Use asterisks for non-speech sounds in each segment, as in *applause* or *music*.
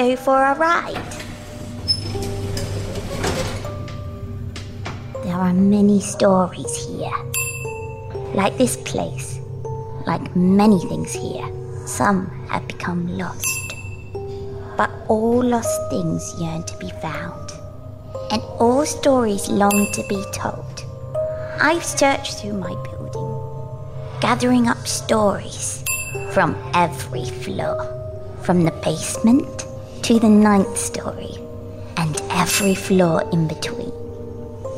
go for a ride. There are many stories here. Like this place, like many things here, some have become lost. But all lost things yearn to be found, and all stories long to be told. I've searched through my building, gathering up stories from every floor, from the basement to the ninth story, and every floor in between.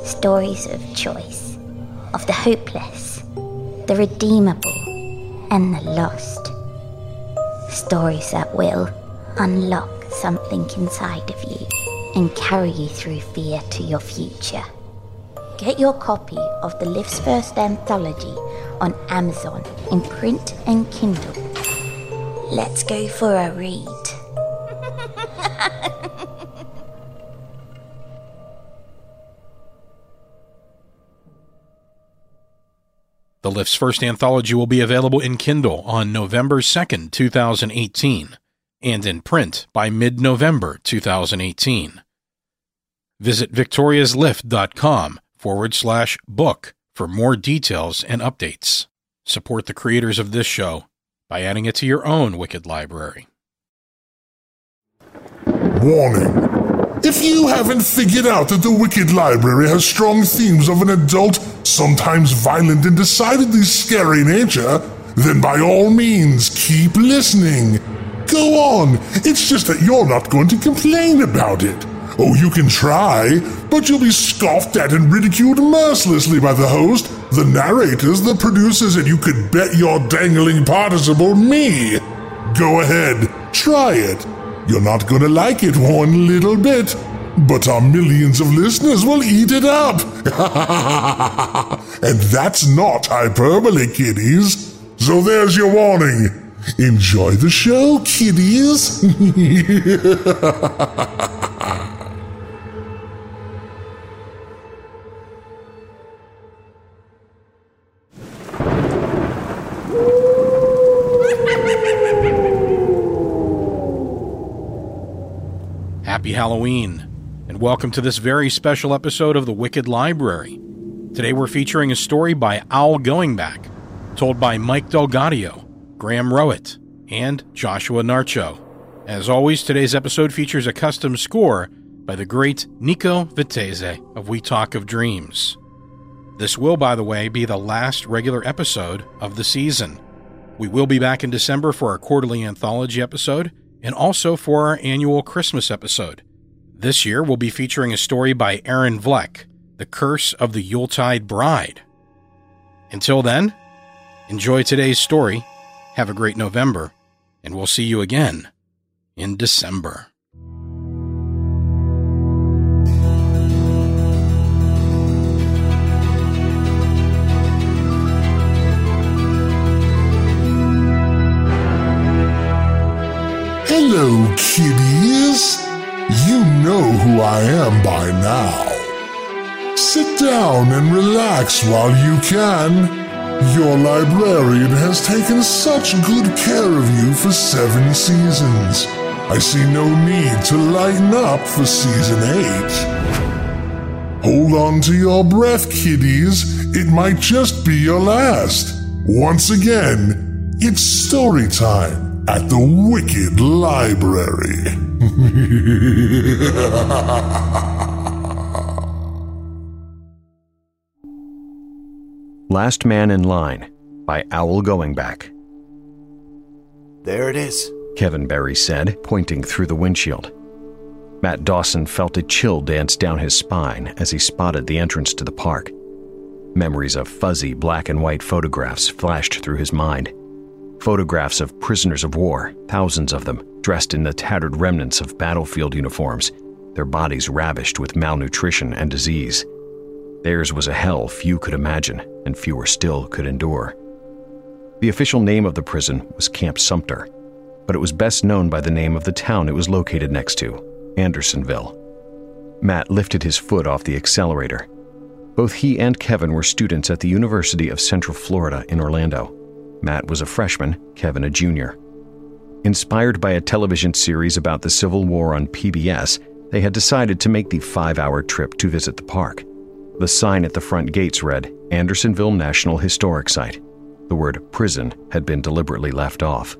Stories of choice, of the hopeless, the redeemable, and the lost. Stories that will unlock something inside of you and carry you through fear to your future. Get your copy of the Lift's First Anthology on Amazon in print and Kindle. Let's go for a read. The Lift's first anthology will be available in Kindle on November 2nd, 2018, and in print by mid November 2018. Visit victoriaslift.com forward slash book for more details and updates. Support the creators of this show by adding it to your own Wicked Library. Warning. If you haven't figured out that the Wicked Library has strong themes of an adult, sometimes violent and decidedly scary nature, then by all means keep listening. Go on, it's just that you're not going to complain about it. Oh, you can try, but you'll be scoffed at and ridiculed mercilessly by the host, the narrators, the producers, and you could bet your dangling participle me. Go ahead, try it. You're not gonna like it one little bit, but our millions of listeners will eat it up. *laughs* and that's not hyperbole, kiddies. So there's your warning. Enjoy the show, kiddies. *laughs* Happy Halloween, and welcome to this very special episode of the Wicked Library. Today we're featuring a story by Owl Goingback, told by Mike DelGaudio, Graham Rowat, and Joshua Narcho. As always, today's episode features a custom score by the great Nico Vettese of We Talk of Dreams. This will, by the way, be the last regular episode of the season. We will be back in December for our quarterly anthology episode and also for our annual Christmas episode. This year, we'll be featuring a story by Aaron Vleck, The Curse of the Yuletide Bride. Until then, enjoy today's story, have a great November, and we'll see you again in December. Hello, kiddies. You know who I am by now. Sit down and relax while you can. Your librarian has taken such good care of you for seven seasons. I see no need to lighten up for season eight. Hold on to your breath, kiddies. It might just be your last. Once again, it's story time at the Wicked Library. Last Man in Line by Owl Goingback. There it is. Kevin Berry said, pointing through the windshield. Matt Dawsen felt a chill dance down his spine as he spotted the entrance to the park. Memories of fuzzy black and white photographs flashed through his mind. Photographs of prisoners of war, thousands of them, dressed in the tattered remnants of battlefield uniforms, their bodies ravished with malnutrition and disease. Theirs was a hell few could imagine, and fewer still could endure. The official name of the prison was Camp Sumter, but it was best known by the name of the town it was located next to, Andersonville. Matt lifted his foot off the accelerator. Both he and Kevin were students at the University of Central Florida in Orlando. Matt was a freshman, Kevin a junior. Inspired by a television series about the Civil War on PBS, they had decided to make the five hour trip to visit the park. The sign at the front gates read Andersonville National Historic Site. The word prison had been deliberately left off.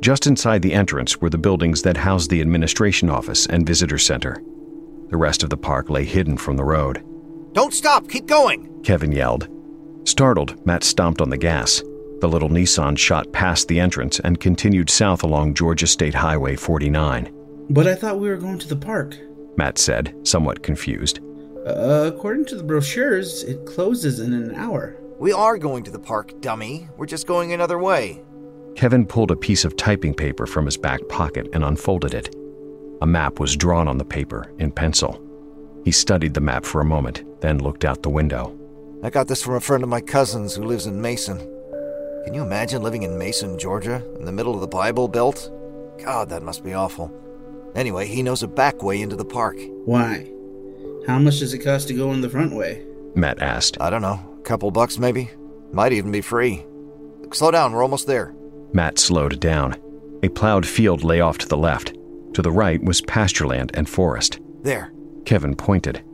Just inside the entrance were the buildings that housed the administration office and visitor center. The rest of the park lay hidden from the road. Don't stop! Keep going! Kevin yelled. Startled, Matt stomped on the gas. The little Nissan shot past the entrance and continued south along Georgia State Highway 49. But I thought we were going to the park. Matt said, somewhat confused. Uh, according to the brochures, it closes in an hour. We are going to the park, dummy. We're just going another way. Kevin pulled a piece of typing paper from his back pocket and unfolded it. A map was drawn on the paper in pencil. He studied the map for a moment, then looked out the window. I got this from a friend of my cousin's who lives in Macon. Can you imagine living in Macon, Georgia, in the middle of the Bible Belt? God, that must be awful. Anyway, he knows a back way into the park. Why? How much does it cost to go in the front way? Matt asked. I don't know, a couple bucks maybe? Might even be free. Slow down, we're almost there. Matt slowed down. A plowed field lay off to the left. To the right was pastureland and forest. There. Kevin pointed.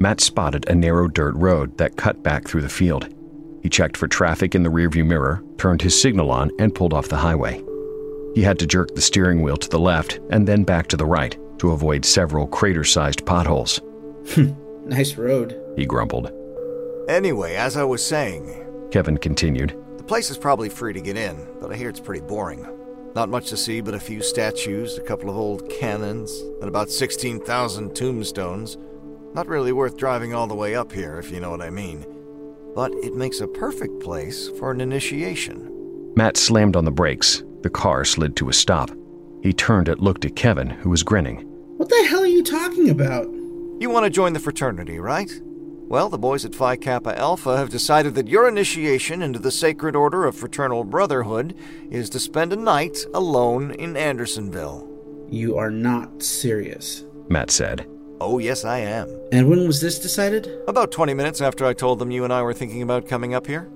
Matt spotted a narrow dirt road that cut back through the field. He checked for traffic in the rearview mirror, turned his signal on, and pulled off the highway. He had to jerk the steering wheel to the left and then back to the right to avoid several crater sized potholes. Hmm, nice road, he grumbled. Anyway, as I was saying, Kevin continued, the place is probably free to get in, but I hear it's pretty boring. Not much to see but a few statues, a couple of old cannons, and about 16,000 tombstones. Not really worth driving all the way up here, if you know what I mean. But it makes a perfect place for an initiation. Matt slammed on the brakes. The car slid to a stop. He turned and looked at Kevin, who was grinning. What the hell are you talking about? You want to join the fraternity, right? Well, the boys at Phi Kappa Alpha have decided that your initiation into the Sacred Order of Fraternal Brotherhood is to spend a night alone in Andersonville. You are not serious, Matt said. Oh, yes, I am. And when was this decided? About 20 minutes after I told them you and I were thinking about coming up here.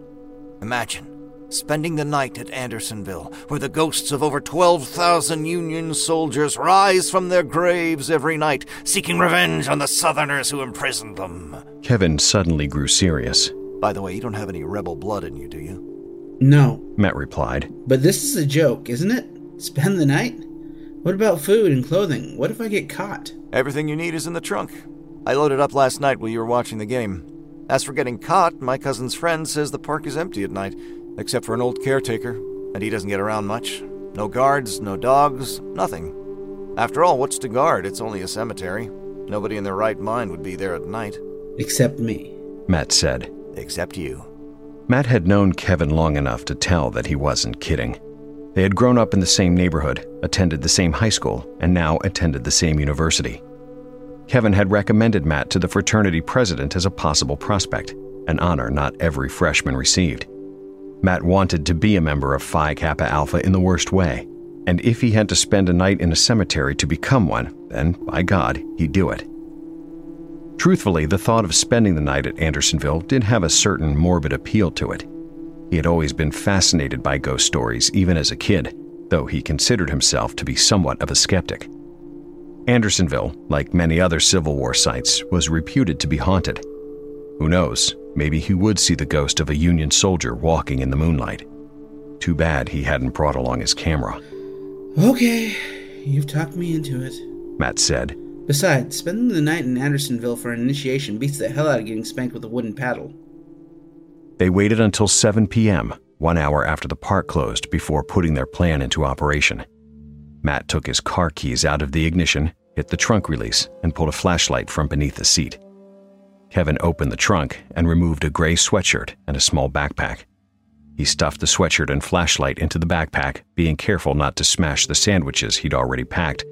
Imagine spending the night at Andersonville, where the ghosts of over 12,000 Union soldiers rise from their graves every night, seeking revenge on the Southerners who imprisoned them. Kevin suddenly grew serious. By the way, you don't have any rebel blood in you, do you? No, Matt replied. But this is a joke, isn't it? Spend the night? What about food and clothing? What if I get caught? Everything you need is in the trunk. I loaded up last night while you were watching the game. As for getting caught, my cousin's friend says the park is empty at night except for an old caretaker, and he doesn't get around much. No guards, no dogs, nothing. After all, what's to guard? It's only a cemetery. Nobody in their right mind would be there at night. Except me, Matt said. Except you. Matt had known Kevin long enough to tell that he wasn't kidding. They had grown up in the same neighborhood, attended the same high school, and now attended the same university. Kevin had recommended Matt to the fraternity president as a possible prospect, an honor not every freshman received. Matt wanted to be a member of Phi Kappa Alpha in the worst way, and if he had to spend a night in a cemetery to become one, then, by God, he'd do it. Truthfully, the thought of spending the night at Andersonville did have a certain morbid appeal to it. He had always been fascinated by ghost stories, even as a kid, though he considered himself to be somewhat of a skeptic. Andersonville, like many other Civil War sites, was reputed to be haunted. Who knows, maybe he would see the ghost of a Union soldier walking in the moonlight. Too bad he hadn't brought along his camera. Okay, you've talked me into it. Matt said. Besides, spending the night in Andersonville for an initiation beats the hell out of getting spanked with a wooden paddle. They waited until 7 p.m., one hour after the park closed, before putting their plan into operation. Matt took his car keys out of the ignition, hit the trunk release, and pulled a flashlight from beneath the seat. Kevin opened the trunk and removed a gray sweatshirt and a small backpack. He stuffed the sweatshirt and flashlight into the backpack, being careful not to smash the sandwiches he'd already packed,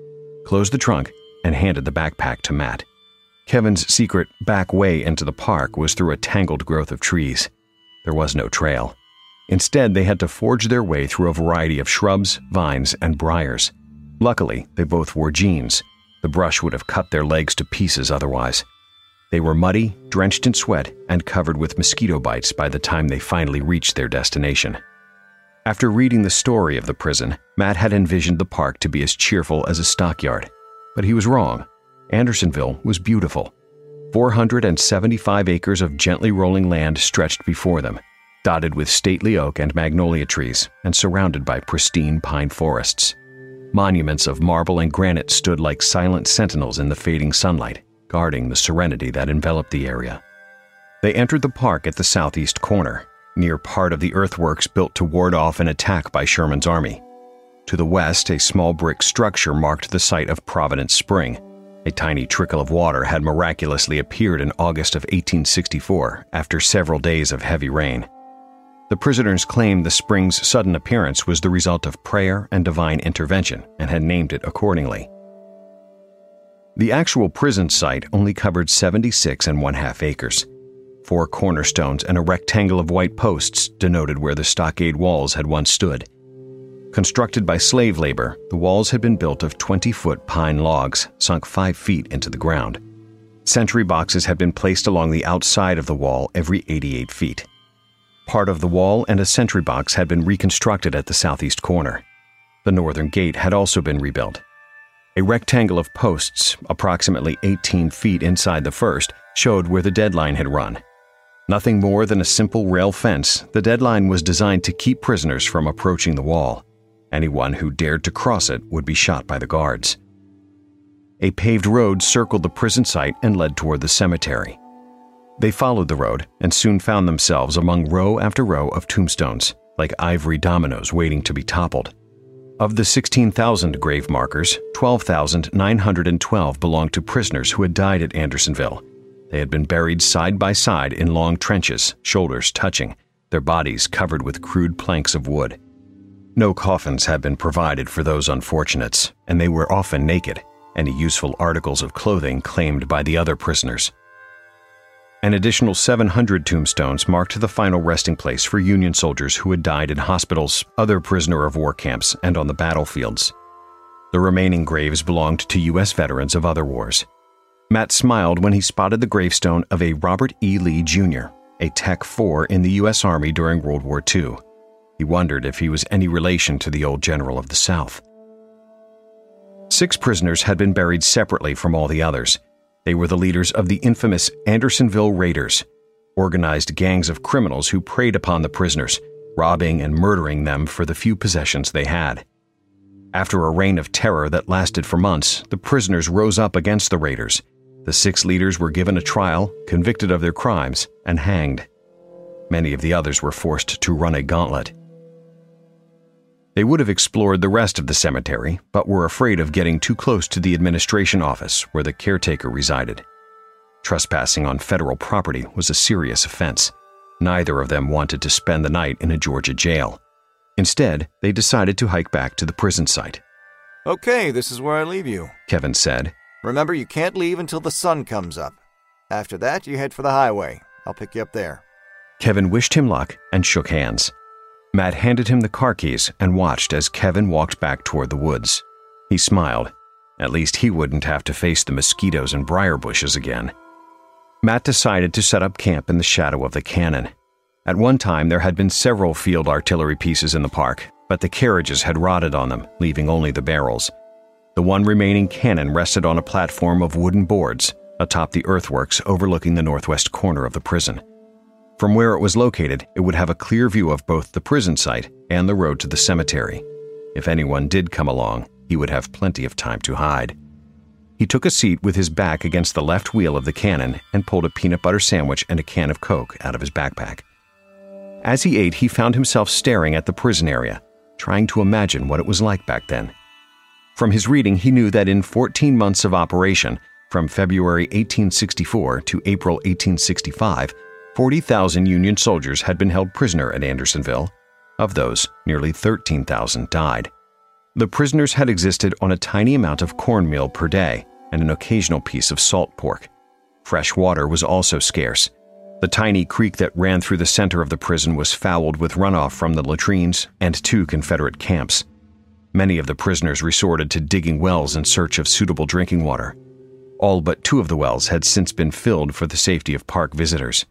closed the trunk, and handed the backpack to Matt. Kevin's secret back way into the park was through a tangled growth of trees. There was no trail. Instead, they had to forge their way through a variety of shrubs, vines, and briars. Luckily, they both wore jeans. The brush would have cut their legs to pieces otherwise. They were muddy, drenched in sweat, and covered with mosquito bites by the time they finally reached their destination. After reading the story of the prison, Matt had envisioned the park to be as cheerful as a stockyard. But he was wrong. Andersonville was beautiful. 475 acres of gently rolling land stretched before them, dotted with stately oak and magnolia trees, and surrounded by pristine pine forests. Monuments of marble and granite stood like silent sentinels in the fading sunlight, guarding the serenity that enveloped the area. They entered the park at the southeast corner, near part of the earthworks built to ward off an attack by Sherman's army. To the west, a small brick structure marked the site of Providence Spring. A tiny trickle of water had miraculously appeared in August of 1864 after several days of heavy rain. The prisoners claimed the spring's sudden appearance was the result of prayer and divine intervention and had named it accordingly. The actual prison site only covered 76 and one half acres. Four cornerstones and a rectangle of white posts denoted where the stockade walls had once stood. Constructed by slave labor, the walls had been built of 20 foot pine logs sunk five feet into the ground. Sentry boxes had been placed along the outside of the wall every 88 feet. Part of the wall and a sentry box had been reconstructed at the southeast corner. The northern gate had also been rebuilt, a rectangle of posts, approximately 18 feet inside the first, showed where the deadline had run. Nothing more than a simple rail fence, the deadline was designed to keep prisoners from approaching the wall. Anyone who dared to cross it would be shot by the guards. A paved road circled the prison site and led toward the cemetery. They followed the road and soon found themselves among row after row of tombstones, like ivory dominoes waiting to be toppled. Of the 16,000 grave markers, 12,912 belonged to prisoners who had died at Andersonville. They had been buried side by side in long trenches, shoulders touching, their bodies covered with crude planks of wood. No coffins had been provided for those unfortunates, and they were often naked, any useful articles of clothing claimed by the other prisoners. An additional 700 tombstones marked the final resting place for Union soldiers who had died in hospitals, other prisoner of war camps, and on the battlefields. The remaining graves belonged to U.S. veterans of other wars. Matt smiled when he spotted the gravestone of a Robert E. Lee Jr., a Tech 4 in the U.S. Army during World War II. He wondered if he was any relation to the old general of the South. Six prisoners had been buried separately from all the others. They were the leaders of the infamous Andersonville Raiders, organized gangs of criminals who preyed upon the prisoners, robbing and murdering them for the few possessions they had. After a reign of terror that lasted for months, the prisoners rose up against the raiders. The six leaders were given a trial, convicted of their crimes, and hanged. Many of the others were forced to run a gauntlet. They would have explored the rest of the cemetery, but were afraid of getting too close to the administration office where the caretaker resided. Trespassing on federal property was a serious offense. Neither of them wanted to spend the night in a Georgia jail. Instead, they decided to hike back to the prison site. Okay, this is where I leave you. Kevin said. Remember, you can't leave until the sun comes up. After that, you head for the highway. I'll pick you up there. Kevin wished him luck and shook hands. Matt handed him the car keys and watched as Kevin walked back toward the woods. He smiled. At least he wouldn't have to face the mosquitoes and briar bushes again. Matt decided to set up camp in the shadow of the cannon. At one time, there had been several field artillery pieces in the park, but the carriages had rotted on them, leaving only the barrels. The one remaining cannon rested on a platform of wooden boards atop the earthworks overlooking the northwest corner of the prison. From where it was located, it would have a clear view of both the prison site and the road to the cemetery. If anyone did come along, he would have plenty of time to hide. He took a seat with his back against the left wheel of the cannon and pulled a peanut butter sandwich and a can of Coke out of his backpack. As he ate, he found himself staring at the prison area, trying to imagine what it was like back then. From his reading, he knew that in 14 months of operation, from February 1864 to April 1865, 40,000 Union soldiers had been held prisoner at Andersonville. Of those, nearly 13,000 died. The prisoners had existed on a tiny amount of cornmeal per day and an occasional piece of salt pork. Fresh water was also scarce. The tiny creek that ran through the center of the prison was fouled with runoff from the latrines and two Confederate camps. Many of the prisoners resorted to digging wells in search of suitable drinking water. All but two of the wells had since been filled for the safety of park visitors.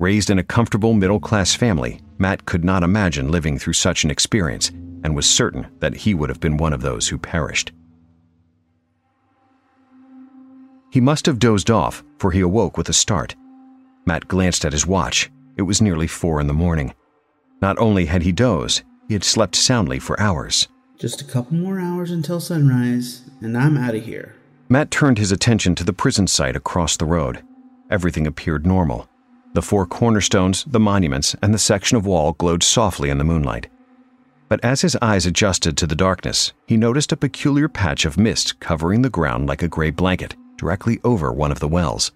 Raised in a comfortable middle class family, Matt could not imagine living through such an experience and was certain that he would have been one of those who perished. He must have dozed off, for he awoke with a start. Matt glanced at his watch. It was nearly four in the morning. Not only had he dozed, he had slept soundly for hours. Just a couple more hours until sunrise, and I'm out of here. Matt turned his attention to the prison site across the road. Everything appeared normal. The four cornerstones, the monuments, and the section of wall glowed softly in the moonlight. But as his eyes adjusted to the darkness, he noticed a peculiar patch of mist covering the ground like a gray blanket directly over one of the wells.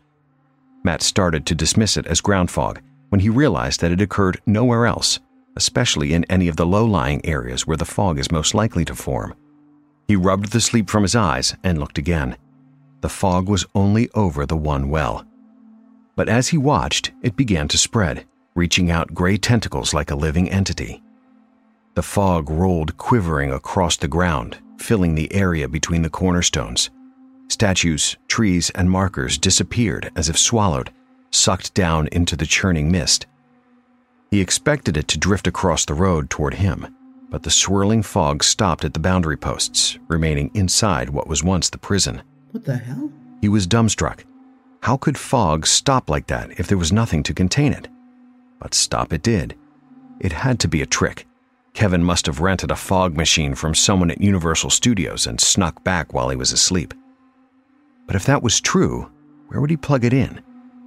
Matt started to dismiss it as ground fog when he realized that it occurred nowhere else, especially in any of the low lying areas where the fog is most likely to form. He rubbed the sleep from his eyes and looked again. The fog was only over the one well. But as he watched, it began to spread, reaching out gray tentacles like a living entity. The fog rolled quivering across the ground, filling the area between the cornerstones. Statues, trees, and markers disappeared as if swallowed, sucked down into the churning mist. He expected it to drift across the road toward him, but the swirling fog stopped at the boundary posts, remaining inside what was once the prison. What the hell? He was dumbstruck. How could fog stop like that if there was nothing to contain it? But stop it did. It had to be a trick. Kevin must have rented a fog machine from someone at Universal Studios and snuck back while he was asleep. But if that was true, where would he plug it in?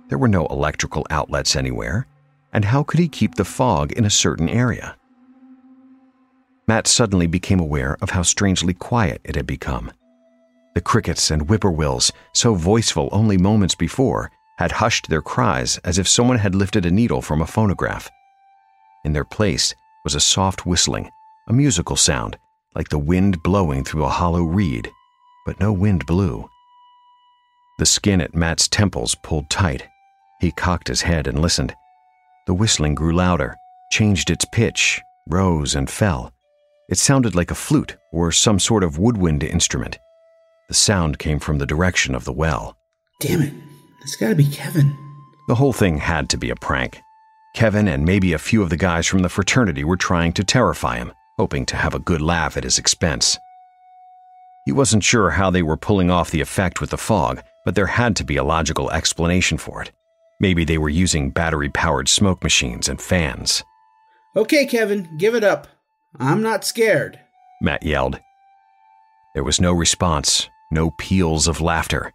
There were no electrical outlets anywhere, and how could he keep the fog in a certain area? Matt suddenly became aware of how strangely quiet it had become. The crickets and whippoorwills, so voiceful only moments before, had hushed their cries as if someone had lifted a needle from a phonograph. In their place was a soft whistling, a musical sound, like the wind blowing through a hollow reed, but no wind blew. The skin at Matt's temples pulled tight. He cocked his head and listened. The whistling grew louder, changed its pitch, rose and fell. It sounded like a flute or some sort of woodwind instrument. The sound came from the direction of the well. Damn it. It's gotta be Kevin. The whole thing had to be a prank. Kevin and maybe a few of the guys from the fraternity were trying to terrify him, hoping to have a good laugh at his expense. He wasn't sure how they were pulling off the effect with the fog, but there had to be a logical explanation for it. Maybe they were using battery powered smoke machines and fans. Okay, Kevin, give it up. I'm not scared. Matt yelled. There was no response, no peals of laughter.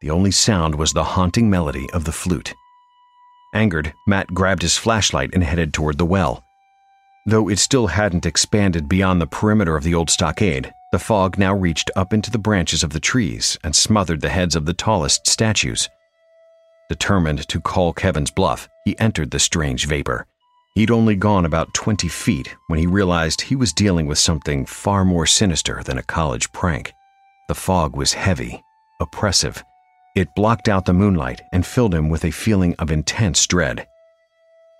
The only sound was the haunting melody of the flute. Angered, Matt grabbed his flashlight and headed toward the well. Though it still hadn't expanded beyond the perimeter of the old stockade, the fog now reached up into the branches of the trees and smothered the heads of the tallest statues. Determined to call Kevin's bluff, he entered the strange vapor. He'd only gone about 20 feet when he realized he was dealing with something far more sinister than a college prank. The fog was heavy, oppressive. It blocked out the moonlight and filled him with a feeling of intense dread.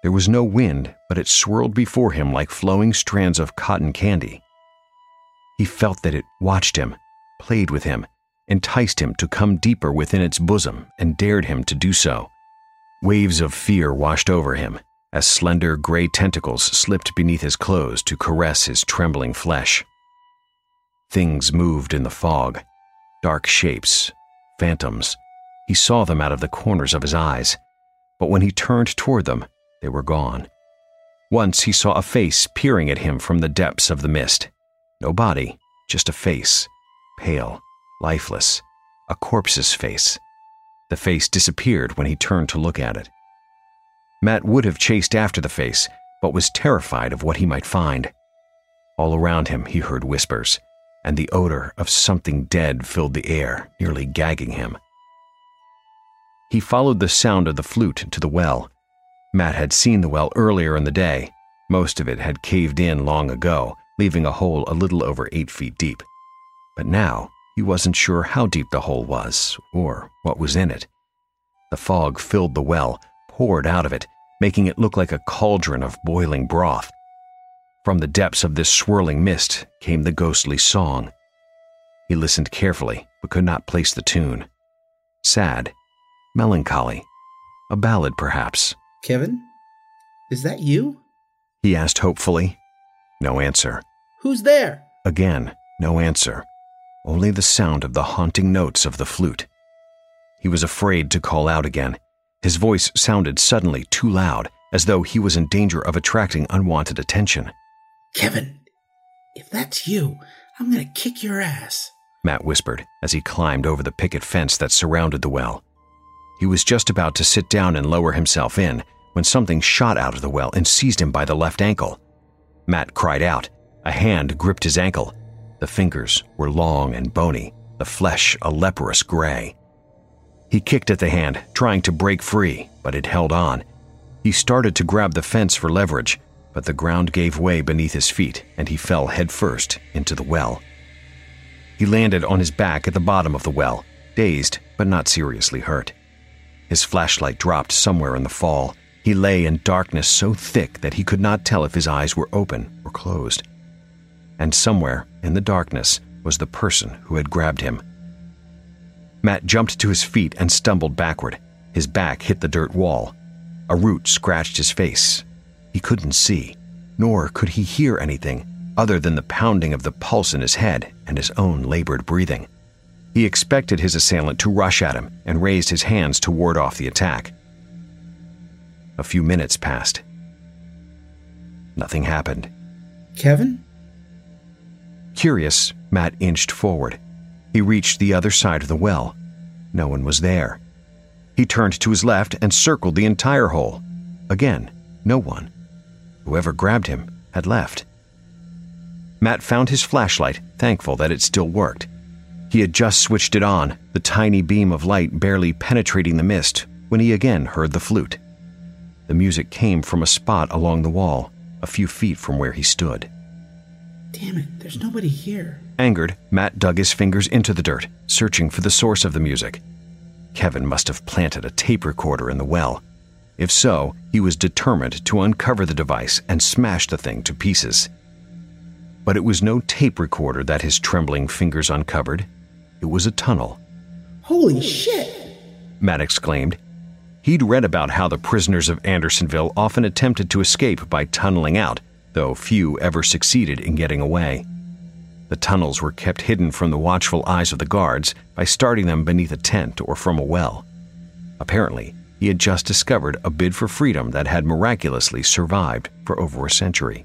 There was no wind, but it swirled before him like flowing strands of cotton candy. He felt that it watched him, played with him, enticed him to come deeper within its bosom, and dared him to do so. Waves of fear washed over him as slender gray tentacles slipped beneath his clothes to caress his trembling flesh. Things moved in the fog dark shapes, phantoms. He saw them out of the corners of his eyes, but when he turned toward them, they were gone. Once he saw a face peering at him from the depths of the mist. No body, just a face, pale, lifeless, a corpse's face. The face disappeared when he turned to look at it. Matt would have chased after the face, but was terrified of what he might find. All around him, he heard whispers, and the odor of something dead filled the air, nearly gagging him. He followed the sound of the flute to the well. Matt had seen the well earlier in the day. Most of it had caved in long ago, leaving a hole a little over eight feet deep. But now he wasn't sure how deep the hole was or what was in it. The fog filled the well, poured out of it, making it look like a cauldron of boiling broth. From the depths of this swirling mist came the ghostly song. He listened carefully, but could not place the tune. Sad, melancholy, a ballad perhaps. Kevin? Is that you? He asked hopefully. No answer. Who's there? Again, no answer. Only the sound of the haunting notes of the flute. He was afraid to call out again. His voice sounded suddenly too loud, as though he was in danger of attracting unwanted attention. Kevin, if that's you, I'm gonna kick your ass. Matt whispered as he climbed over the picket fence that surrounded the well. He was just about to sit down and lower himself in when something shot out of the well and seized him by the left ankle. Matt cried out. A hand gripped his ankle. The fingers were long and bony, the flesh a leprous gray. He kicked at the hand, trying to break free, but it held on. He started to grab the fence for leverage, but the ground gave way beneath his feet and he fell headfirst into the well. He landed on his back at the bottom of the well, dazed but not seriously hurt. His flashlight dropped somewhere in the fall. He lay in darkness so thick that he could not tell if his eyes were open or closed. And somewhere in the darkness was the person who had grabbed him. Matt jumped to his feet and stumbled backward. His back hit the dirt wall. A root scratched his face. He couldn't see, nor could he hear anything other than the pounding of the pulse in his head and his own labored breathing. He expected his assailant to rush at him and raised his hands to ward off the attack. A few minutes passed. Nothing happened. Kevin? Curious, Matt inched forward. He reached the other side of the well. No one was there. He turned to his left and circled the entire hole. Again, no one. Whoever grabbed him had left. Matt found his flashlight, thankful that it still worked. He had just switched it on, the tiny beam of light barely penetrating the mist, when he again heard the flute. The music came from a spot along the wall, a few feet from where he stood. Damn it, there's nobody here. Angered, Matt dug his fingers into the dirt, searching for the source of the music. Kevin must have planted a tape recorder in the well. If so, he was determined to uncover the device and smash the thing to pieces. But it was no tape recorder that his trembling fingers uncovered. It was a tunnel. Holy shit! Matt exclaimed. He'd read about how the prisoners of Andersonville often attempted to escape by tunneling out, though few ever succeeded in getting away. The tunnels were kept hidden from the watchful eyes of the guards by starting them beneath a tent or from a well. Apparently, he had just discovered a bid for freedom that had miraculously survived for over a century.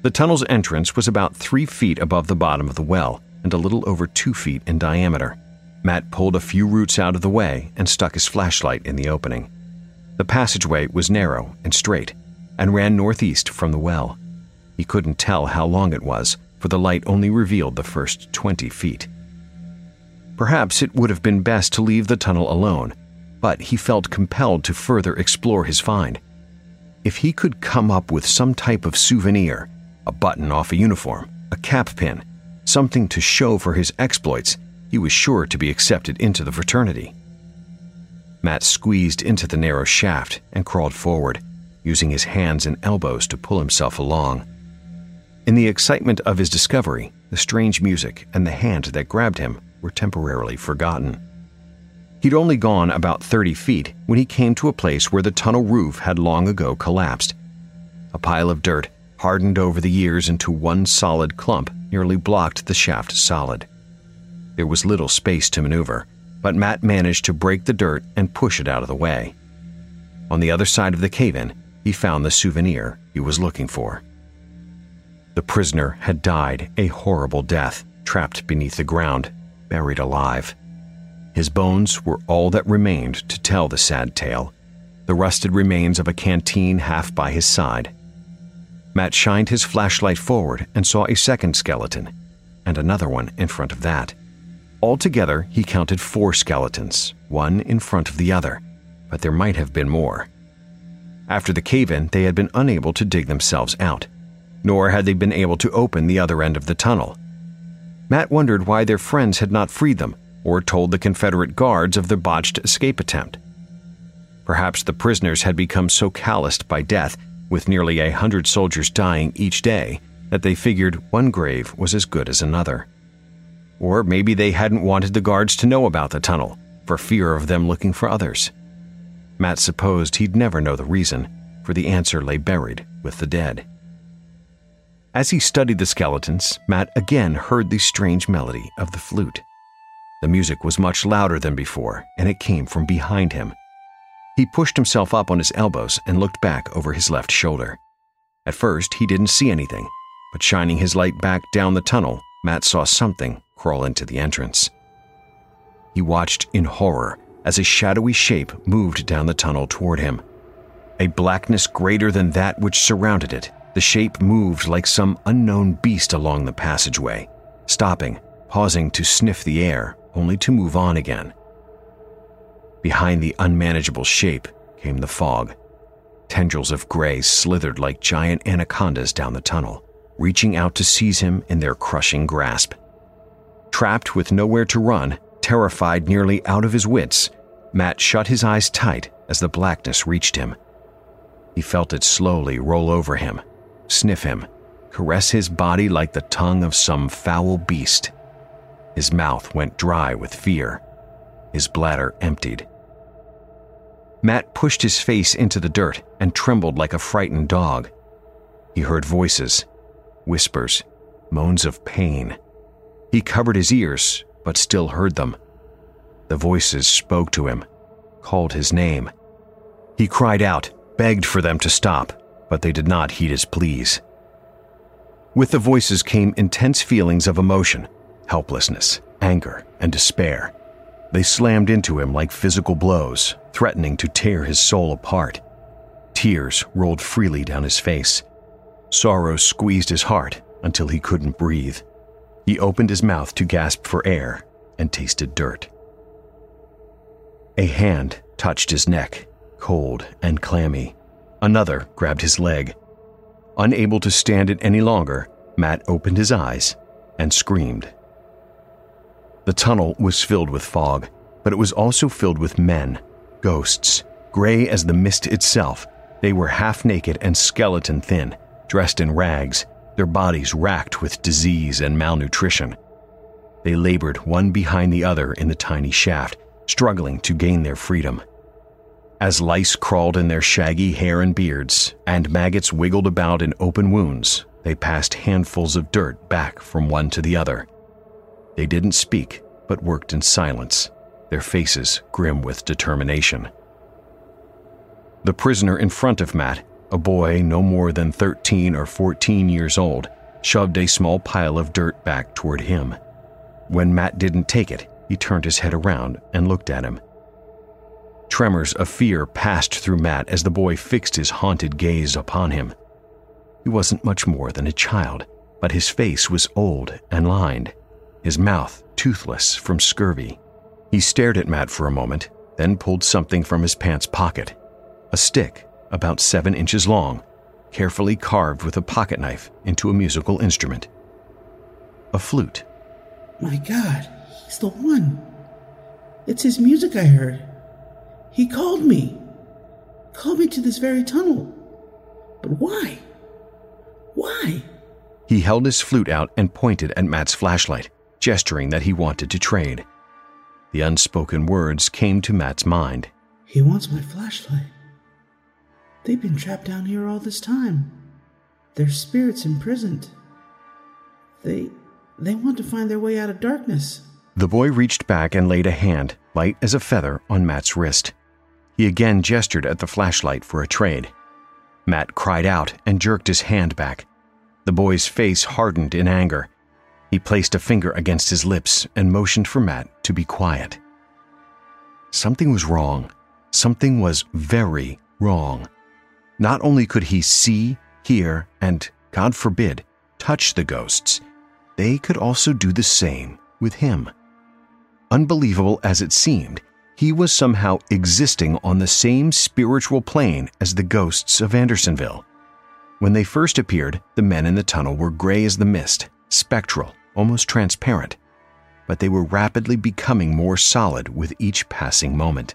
The tunnel's entrance was about three feet above the bottom of the well and a little over two feet in diameter. Matt pulled a few roots out of the way and stuck his flashlight in the opening. The passageway was narrow and straight and ran northeast from the well. He couldn't tell how long it was, for the light only revealed the first 20 feet. Perhaps it would have been best to leave the tunnel alone, but he felt compelled to further explore his find. If he could come up with some type of souvenir, a button off a uniform, a cap pin, something to show for his exploits, he was sure to be accepted into the fraternity. Matt squeezed into the narrow shaft and crawled forward, using his hands and elbows to pull himself along. In the excitement of his discovery, the strange music and the hand that grabbed him were temporarily forgotten. He'd only gone about 30 feet when he came to a place where the tunnel roof had long ago collapsed. A pile of dirt, hardened over the years into one solid clump, nearly blocked the shaft solid. There was little space to maneuver, but Matt managed to break the dirt and push it out of the way. On the other side of the cave in, he found the souvenir he was looking for. The prisoner had died a horrible death, trapped beneath the ground, buried alive. His bones were all that remained to tell the sad tale, the rusted remains of a canteen half by his side. Matt shined his flashlight forward and saw a second skeleton, and another one in front of that. Altogether, he counted four skeletons, one in front of the other, but there might have been more. After the cave in, they had been unable to dig themselves out, nor had they been able to open the other end of the tunnel. Matt wondered why their friends had not freed them or told the Confederate guards of their botched escape attempt. Perhaps the prisoners had become so calloused by death, with nearly a hundred soldiers dying each day, that they figured one grave was as good as another. Or maybe they hadn't wanted the guards to know about the tunnel, for fear of them looking for others. Matt supposed he'd never know the reason, for the answer lay buried with the dead. As he studied the skeletons, Matt again heard the strange melody of the flute. The music was much louder than before, and it came from behind him. He pushed himself up on his elbows and looked back over his left shoulder. At first, he didn't see anything, but shining his light back down the tunnel, Matt saw something crawl into the entrance. He watched in horror as a shadowy shape moved down the tunnel toward him. A blackness greater than that which surrounded it, the shape moved like some unknown beast along the passageway, stopping, pausing to sniff the air, only to move on again. Behind the unmanageable shape came the fog. Tendrils of gray slithered like giant anacondas down the tunnel, reaching out to seize him in their crushing grasp. Trapped with nowhere to run, terrified nearly out of his wits, Matt shut his eyes tight as the blackness reached him. He felt it slowly roll over him, sniff him, caress his body like the tongue of some foul beast. His mouth went dry with fear. His bladder emptied. Matt pushed his face into the dirt and trembled like a frightened dog. He heard voices, whispers, moans of pain. He covered his ears, but still heard them. The voices spoke to him, called his name. He cried out, begged for them to stop, but they did not heed his pleas. With the voices came intense feelings of emotion, helplessness, anger, and despair. They slammed into him like physical blows, threatening to tear his soul apart. Tears rolled freely down his face. Sorrow squeezed his heart until he couldn't breathe. He opened his mouth to gasp for air and tasted dirt. A hand touched his neck, cold and clammy. Another grabbed his leg. Unable to stand it any longer, Matt opened his eyes and screamed. The tunnel was filled with fog, but it was also filled with men, ghosts, gray as the mist itself. They were half naked and skeleton thin, dressed in rags, their bodies racked with disease and malnutrition. They labored one behind the other in the tiny shaft, struggling to gain their freedom. As lice crawled in their shaggy hair and beards, and maggots wiggled about in open wounds, they passed handfuls of dirt back from one to the other. They didn't speak, but worked in silence, their faces grim with determination. The prisoner in front of Matt, a boy no more than 13 or 14 years old, shoved a small pile of dirt back toward him. When Matt didn't take it, he turned his head around and looked at him. Tremors of fear passed through Matt as the boy fixed his haunted gaze upon him. He wasn't much more than a child, but his face was old and lined, his mouth toothless from scurvy. He stared at Matt for a moment, then pulled something from his pants pocket a stick about seven inches long, carefully carved with a pocket knife into a musical instrument. A flute. My god, he's the one. It's his music I heard. He called me. Called me to this very tunnel. But why? Why? He held his flute out and pointed at Matt's flashlight, gesturing that he wanted to trade. The unspoken words came to Matt's mind. He wants my flashlight. They've been trapped down here all this time. Their spirits imprisoned. They they want to find their way out of darkness. The boy reached back and laid a hand, light as a feather, on Matt's wrist. He again gestured at the flashlight for a trade. Matt cried out and jerked his hand back. The boy's face hardened in anger. He placed a finger against his lips and motioned for Matt to be quiet. Something was wrong. Something was very wrong. Not only could he see, hear, and, God forbid, touch the ghosts, they could also do the same with him. unbelievable as it seemed, he was somehow existing on the same spiritual plane as the ghosts of Andersonville. When they first appeared, the men in the tunnel were gray as the mist, spectral, almost transparent. But they were rapidly becoming more solid with each passing moment.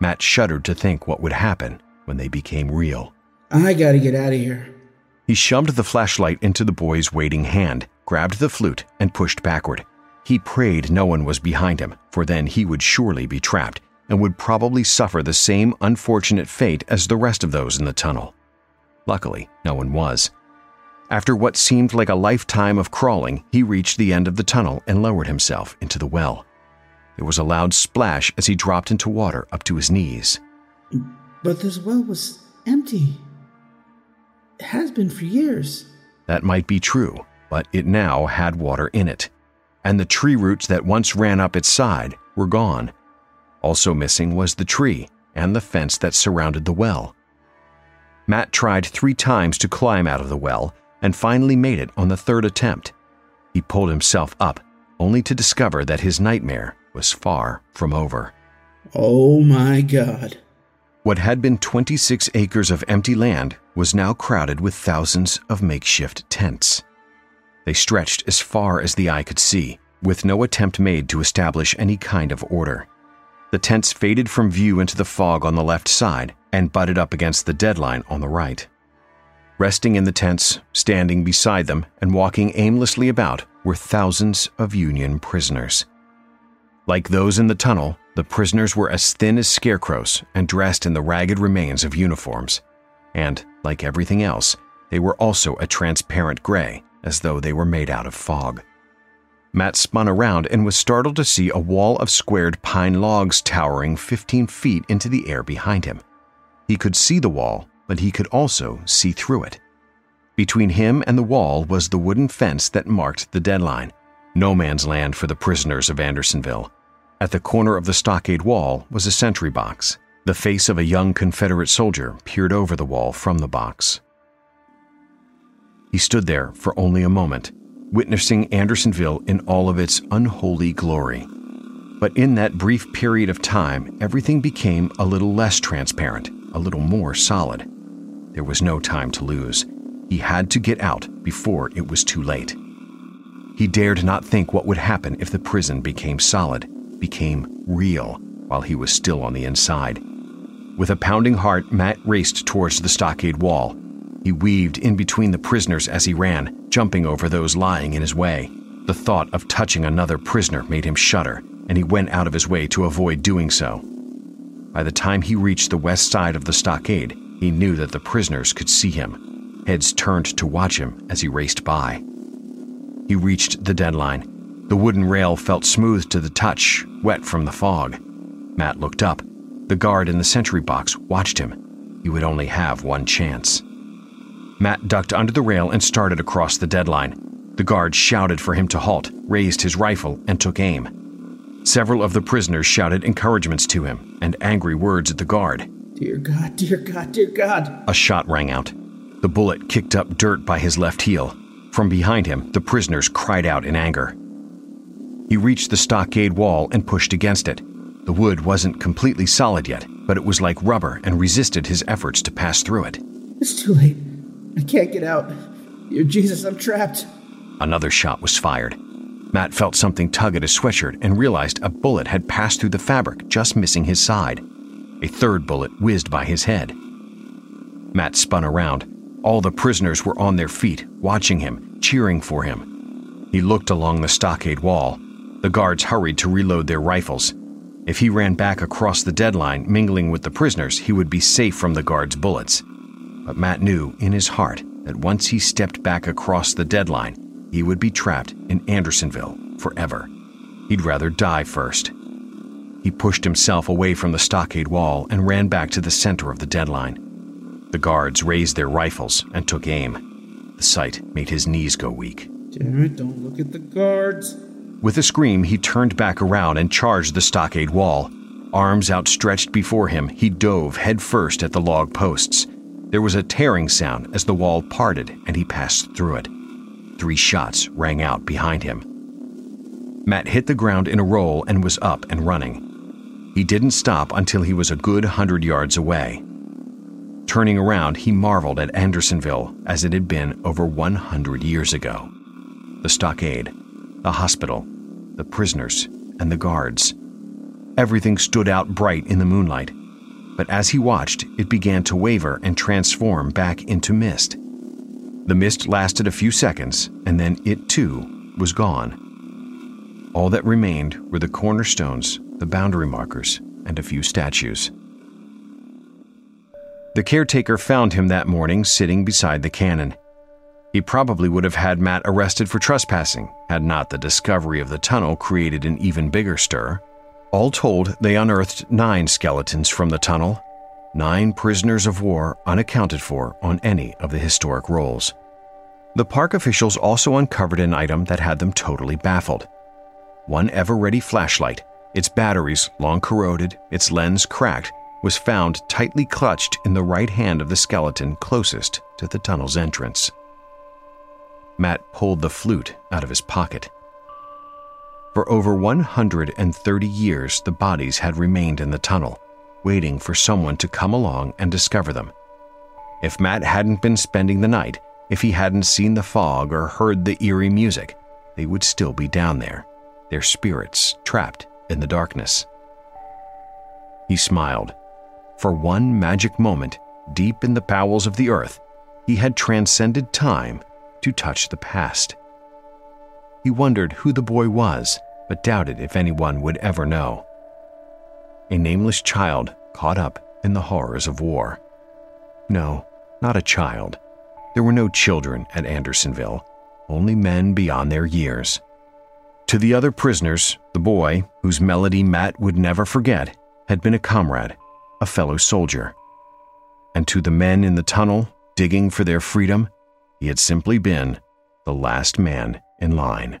Matt shuddered to think what would happen when they became real. I gotta get out of here. He shoved the flashlight into the boy's waiting hand, grabbed the flute, and pushed backward. He prayed no one was behind him, for then he would surely be trapped and would probably suffer the same unfortunate fate as the rest of those in the tunnel. Luckily, no one was. After what seemed like a lifetime of crawling, he reached the end of the tunnel and lowered himself into the well. There was a loud splash as he dropped into water up to his knees. But this well was empty. It has been for years. That might be true, but it now had water in it and the tree roots that once ran up its side were gone. Also missing was the tree and the fence that surrounded the well. Matt tried three times to climb out of the well and finally made it on the third attempt. He pulled himself up, only to discover that his nightmare was far from over. Oh my god. What had been 26 acres of empty land was now crowded with thousands of makeshift tents. They stretched as far as the eye could see, with no attempt made to establish any kind of order. The tents faded from view into the fog on the left side and butted up against the deadline on the right. Resting in the tents, standing beside them, and walking aimlessly about were thousands of Union prisoners. Like those in the tunnel, the prisoners were as thin as scarecrows and dressed in the ragged remains of uniforms. And, like everything else, they were also a transparent gray, as though they were made out of fog. Matt spun around and was startled to see a wall of squared pine logs towering 15 feet into the air behind him. He could see the wall, but he could also see through it. Between him and the wall was the wooden fence that marked the deadline, no man's land for the prisoners of Andersonville. At the corner of the stockade wall was a sentry box. The face of a young Confederate soldier peered over the wall from the box. He stood there for only a moment, witnessing Andersonville in all of its unholy glory. But in that brief period of time, everything became a little less transparent, a little more solid. There was no time to lose. He had to get out before it was too late. He dared not think what would happen if the prison became solid, became real, while he was still on the inside. With a pounding heart, Matt raced towards the stockade wall, he weaved in between the prisoners as he ran, jumping over those lying in his way. The thought of touching another prisoner made him shudder, and he went out of his way to avoid doing so. By the time he reached the west side of the stockade, he knew that the prisoners could see him. Heads turned to watch him as he raced by. He reached the deadline. The wooden rail felt smooth to the touch, wet from the fog. Matt looked up. The guard in the sentry box watched him. He would only have one chance. Matt ducked under the rail and started across the deadline. The guard shouted for him to halt, raised his rifle, and took aim. Several of the prisoners shouted encouragements to him and angry words at the guard. Dear God, dear God, dear God. A shot rang out. The bullet kicked up dirt by his left heel. From behind him, the prisoners cried out in anger. He reached the stockade wall and pushed against it. The wood wasn't completely solid yet, but it was like rubber and resisted his efforts to pass through it. It's too late. I can't get out. Dear Jesus, I'm trapped. Another shot was fired. Matt felt something tug at his sweatshirt and realized a bullet had passed through the fabric, just missing his side. A third bullet whizzed by his head. Matt spun around. All the prisoners were on their feet, watching him, cheering for him. He looked along the stockade wall. The guards hurried to reload their rifles. If he ran back across the deadline, mingling with the prisoners, he would be safe from the guards' bullets. But Matt knew in his heart that once he stepped back across the deadline, he would be trapped in Andersonville forever. He'd rather die first. He pushed himself away from the stockade wall and ran back to the center of the deadline. The guards raised their rifles and took aim. The sight made his knees go weak. Damn it, don't look at the guards. With a scream, he turned back around and charged the stockade wall. Arms outstretched before him, he dove headfirst at the log posts. There was a tearing sound as the wall parted and he passed through it. Three shots rang out behind him. Matt hit the ground in a roll and was up and running. He didn't stop until he was a good hundred yards away. Turning around, he marveled at Andersonville as it had been over 100 years ago. The stockade, the hospital, the prisoners, and the guards. Everything stood out bright in the moonlight, but as he watched, it began to waver and transform back into mist. The mist lasted a few seconds, and then it too was gone. All that remained were the cornerstones, the boundary markers, and a few statues. The caretaker found him that morning sitting beside the cannon. He probably would have had Matt arrested for trespassing had not the discovery of the tunnel created an even bigger stir. All told, they unearthed nine skeletons from the tunnel, nine prisoners of war unaccounted for on any of the historic rolls. The park officials also uncovered an item that had them totally baffled one Eveready flashlight, its batteries long corroded, its lens cracked, was found tightly clutched in the right hand of the skeleton closest to the tunnel's entrance. Matt pulled the flute out of his pocket. For over 130 years, the bodies had remained in the tunnel, waiting for someone to come along and discover them. If Matt hadn't been spending the night, if he hadn't seen the fog or heard the eerie music, they would still be down there, their spirits trapped in the darkness. He smiled. For one magic moment, deep in the bowels of the earth, he had transcended time to touch the past. He wondered who the boy was, but doubted if anyone would ever know. A nameless child caught up in the horrors of war. No, not a child. There were no children at Andersonville, only men beyond their years. To the other prisoners, the boy, whose melody Matt would never forget, had been a comrade, a fellow soldier. And to the men in the tunnel, digging for their freedom, he had simply been the last man in line.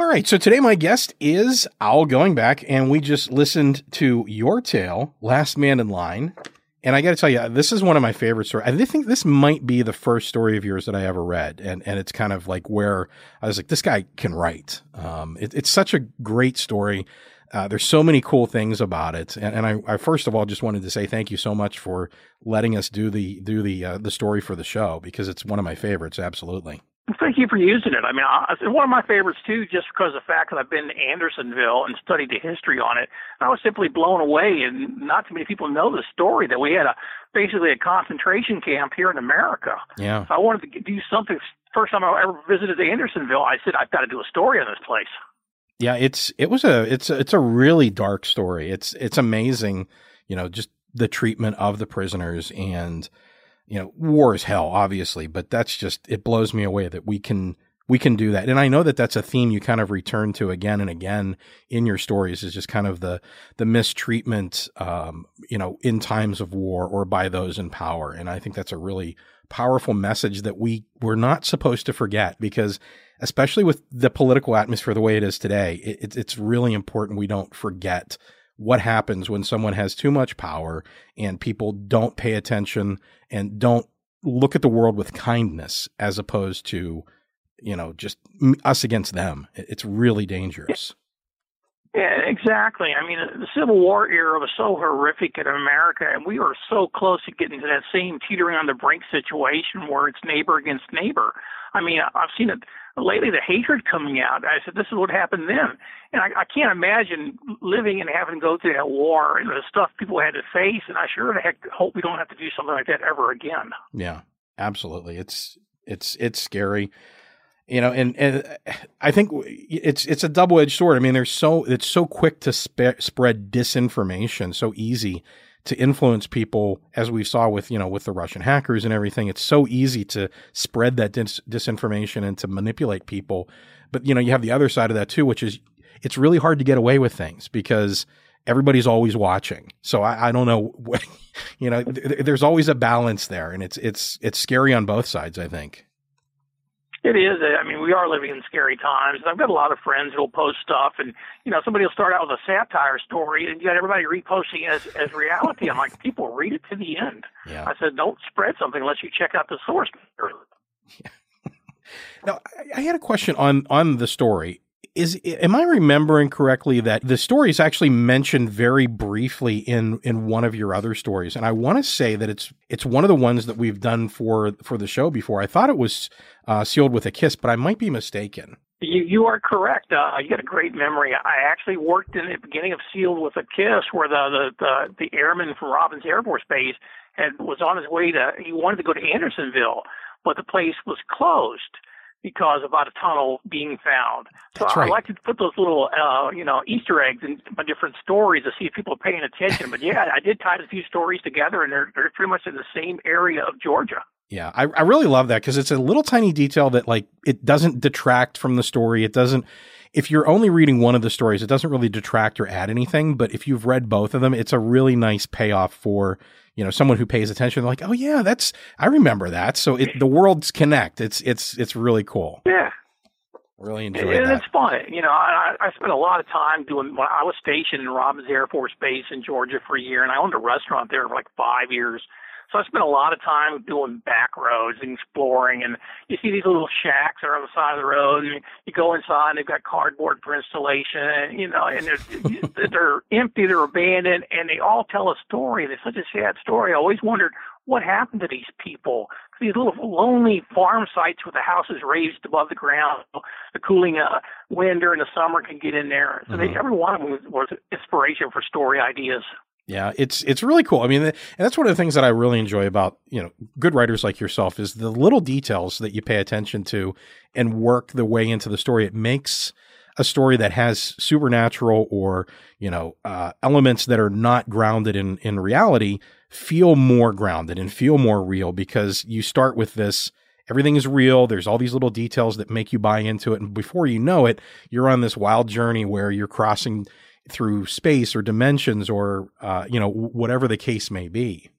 All right, so today my guest is Owl Goingback, and we just listened to your tale, Last Man in Line. And I got to tell you, this is one of my favorite stories. I think this might be the first story of yours that I ever read, and and it's kind of like where I was like, this guy can write. Um, it, it's such a great story. Uh, there's so many cool things about it, and, and I, I, first of all just wanted to say thank you so much for letting us do the do the uh, the story for the show because it's one of my favorites. Absolutely. Thank you for using it. I mean, I, it's one of my favorites too, just because of the fact that I've been to Andersonville and studied the history on it. And I was simply blown away, and not too many people know the story that we had a basically a concentration camp here in America. Yeah. I wanted to do something. First time I ever visited Andersonville, I said I've got to do a story on this place. Yeah, it's it was a it's a, it's a really dark story. It's it's amazing, you know, just the treatment of the prisoners and you know, war is hell, obviously, but that's just it blows me away that we can we can do that. And I know that that's a theme you kind of return to again and again in your stories is just kind of the the mistreatment, um, you know, in times of war or by those in power. And I think that's a really powerful message that we we're not supposed to forget because especially with the political atmosphere the way it is today, it, it's really important we don't forget what happens when someone has too much power and people don't pay attention and don't look at the world with kindness as opposed to you know just us against them. It's really dangerous. Yeah exactly. I mean the civil war era was so horrific in america and we were so close to getting to that same teetering on the brink situation where it's neighbor against neighbor. I mean i've seen it lately the hatred coming out. I said, this is what happened then. And I, I can't imagine living and having to go through that war and the stuff people had to face. And I sure the heck hope we don't have to do something like that ever again. Yeah, absolutely. It's, it's, it's scary. You know, and, and uh, I think it's it's a double edged sword. I mean, there's so it's so quick to spe- spread disinformation, so easy to influence people, as we saw with you know with the Russian hackers and everything. It's so easy to spread that dis- disinformation and to manipulate people. But you know, you have the other side of that too, which is it's really hard to get away with things because everybody's always watching. So I, I don't know, *laughs* you know, th- there's always a balance there, and it's it's it's scary on both sides. I think. It is. I mean, we are living in scary times. I've got a lot of friends who'll post stuff, and you know, somebody will start out with a satire story, and you got everybody reposting as as reality. I'm like, people read it to the end. Yeah. I said, don't spread something unless you check out the source. *laughs* now, I had a question on on the story is am I remembering correctly that the story is actually mentioned very briefly in in one of your other stories, and I want to say that it's it's one of the ones that we've done for for the show before. I thought it was uh, sealed with a kiss, but I might be mistaken. You you are correct. Uh, you got a great memory. I actually worked in the beginning of Sealed with a Kiss, where the the the, the airman from Robins Air Force Base had was on his way to. He wanted to go to Andersonville, but the place was closed because about a tunnel being found. So That's I like to put those little, uh, you know, Easter eggs in my different stories to see if people are paying attention. But yeah, I did tie a few stories together, and they're they're pretty much in the same area of Georgia. Yeah, I, I really love that because it's a little tiny detail that like it doesn't detract from the story. It doesn't. If you're only reading one of the stories, it doesn't really detract or add anything. But if you've read both of them, it's a really nice payoff for you know someone who pays attention. They're like, oh yeah, that's I remember that. So it, the worlds connect. It's it's it's really cool. Yeah. Really enjoyed And that. it's fun. You know, I, I spent a lot of time doing. When I was stationed in Robins Air Force Base in Georgia for a year, and I owned a restaurant there for like five years. So I spent a lot of time doing back roads and exploring. And you see these little shacks that are on the side of the road, and you go inside, and they've got cardboard for installation. And, you know, and *laughs* they're they're empty, they're abandoned, and they all tell a story. It's such a sad story. I always wondered what happened to these people. These little lonely farm sites with the houses raised above the ground, the cooling uh, wind during the summer can get in there. So they, every one of them was, was inspiration for story ideas. Yeah, it's it's really cool. I mean, and that's one of the things that I really enjoy about you know good writers like yourself is the little details that you pay attention to and work the way into the story. It makes a story that has supernatural or you know uh, elements that are not grounded in in reality feel more grounded and feel more real because you start with this everything is real there's all these little details that make you buy into it and before you know it you're on this wild journey where you're crossing through space or dimensions or uh, you know whatever the case may be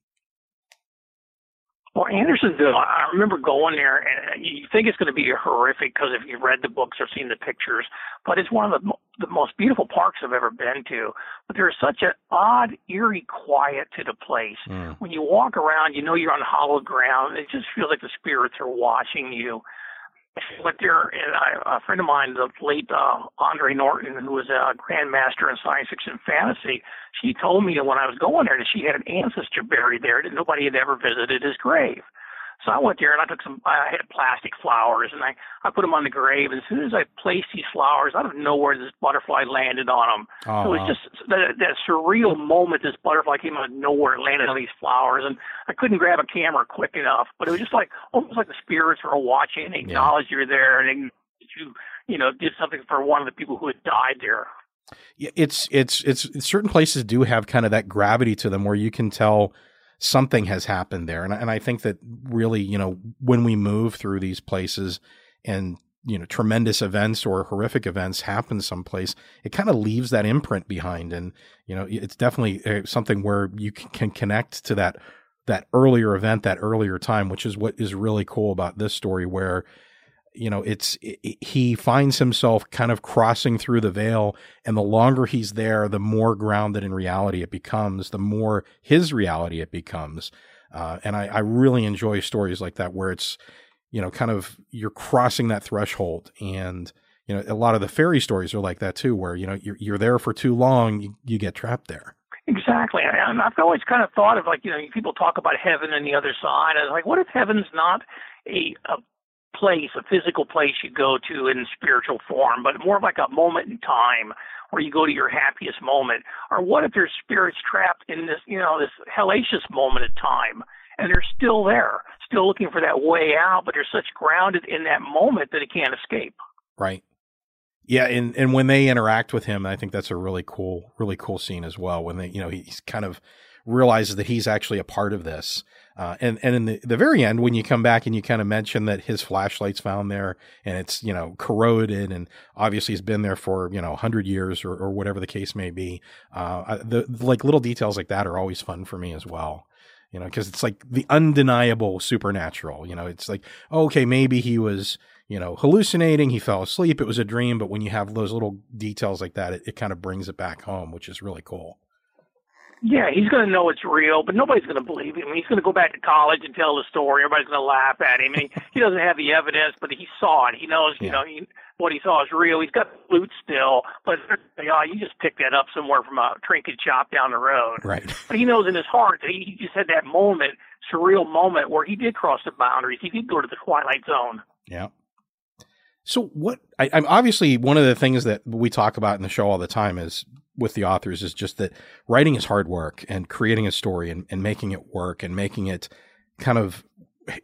Well, Andersonville, I remember going there, and you think it's going to be horrific because if you've read the books or seen the pictures, but it's one of the, the most beautiful parks I've ever been to. But there's such an odd, eerie quiet to the place. When you walk around, you know you're on hallowed ground. It just feels like the spirits are watching you. But there, and a friend of mine, the late uh, Andre Norton, who was a grandmaster in science fiction fantasy, she told me that when I was going there that she had an ancestor buried there that nobody had ever visited his grave. So I went there and I took some, I had plastic flowers and I, I put them on the grave. And as soon as I placed these flowers, out of nowhere, this butterfly landed on them. Oh, so it was wow. just that, that surreal moment. This butterfly came out of nowhere, and landed on these flowers, and I couldn't grab a camera quick enough. But it was just like almost like the spirits were watching, and acknowledged you're there, and you, you know, did something for one of the people who had died there. Yeah, it's it's it's certain places do have kind of that gravity to them where you can tell something has happened there. And I- and I think that really you know when we move through these places and you know tremendous events or horrific events happen someplace it kind of leaves that imprint behind. And you know it's definitely uh, something where you can, can connect to that that earlier event that earlier time which is what is really cool about this story where you know it's it, he finds himself kind of crossing through the veil and the longer he's there the more grounded in reality it becomes the more his reality it becomes uh, and I, I really enjoy stories like that where it's you know kind of you're crossing that threshold and you know a lot of the fairy stories are like that too where you know you're, you're there for too long you, you get trapped there Exactly. And I've always kind of thought of like, you know, people talk about heaven and the other side. I was like, what if heaven's not a, a place, a physical place you go to in spiritual form, but more like a moment in time where you go to your happiest moment? Or what if there's spirits trapped in this, you know, this hellacious moment of time and they're still there, still looking for that way out, but they're such grounded in that moment that they can't escape? right yeah and and when they interact with him i think that's a really cool really cool scene as well when they you know he's kind of realizes that he's actually a part of this. Uh, and and in the, the very end, when you come back and you kind of mention that his flashlight's found there and it's you know corroded and obviously has been there for you know hundred years or, or whatever the case may be, uh, the like little details like that are always fun for me as well. You know, because it's like the undeniable supernatural. You know, it's like okay, maybe he was you know hallucinating, he fell asleep, it was a dream, but when you have those little details like that, it, it kind of brings it back home, which is really cool. Yeah, he's going to know it's real, but nobody's going to believe him. He's going to go back to college and tell the story. Everybody's going to laugh at him. And he, he doesn't have the evidence, but he saw it. He knows, yeah. you know, he, what he saw is real. He's got the flute still, but oh, you just picked that up somewhere from a trinket shop down the road. Right. But he knows in his heart that he, he just had that moment, surreal moment where he did cross the boundaries. He did go to the twilight zone. Yeah. So what? I, I'm obviously one of the things that we talk about in the show all the time is with the authors is just that writing is hard work and creating a story and, and making it work and making it kind of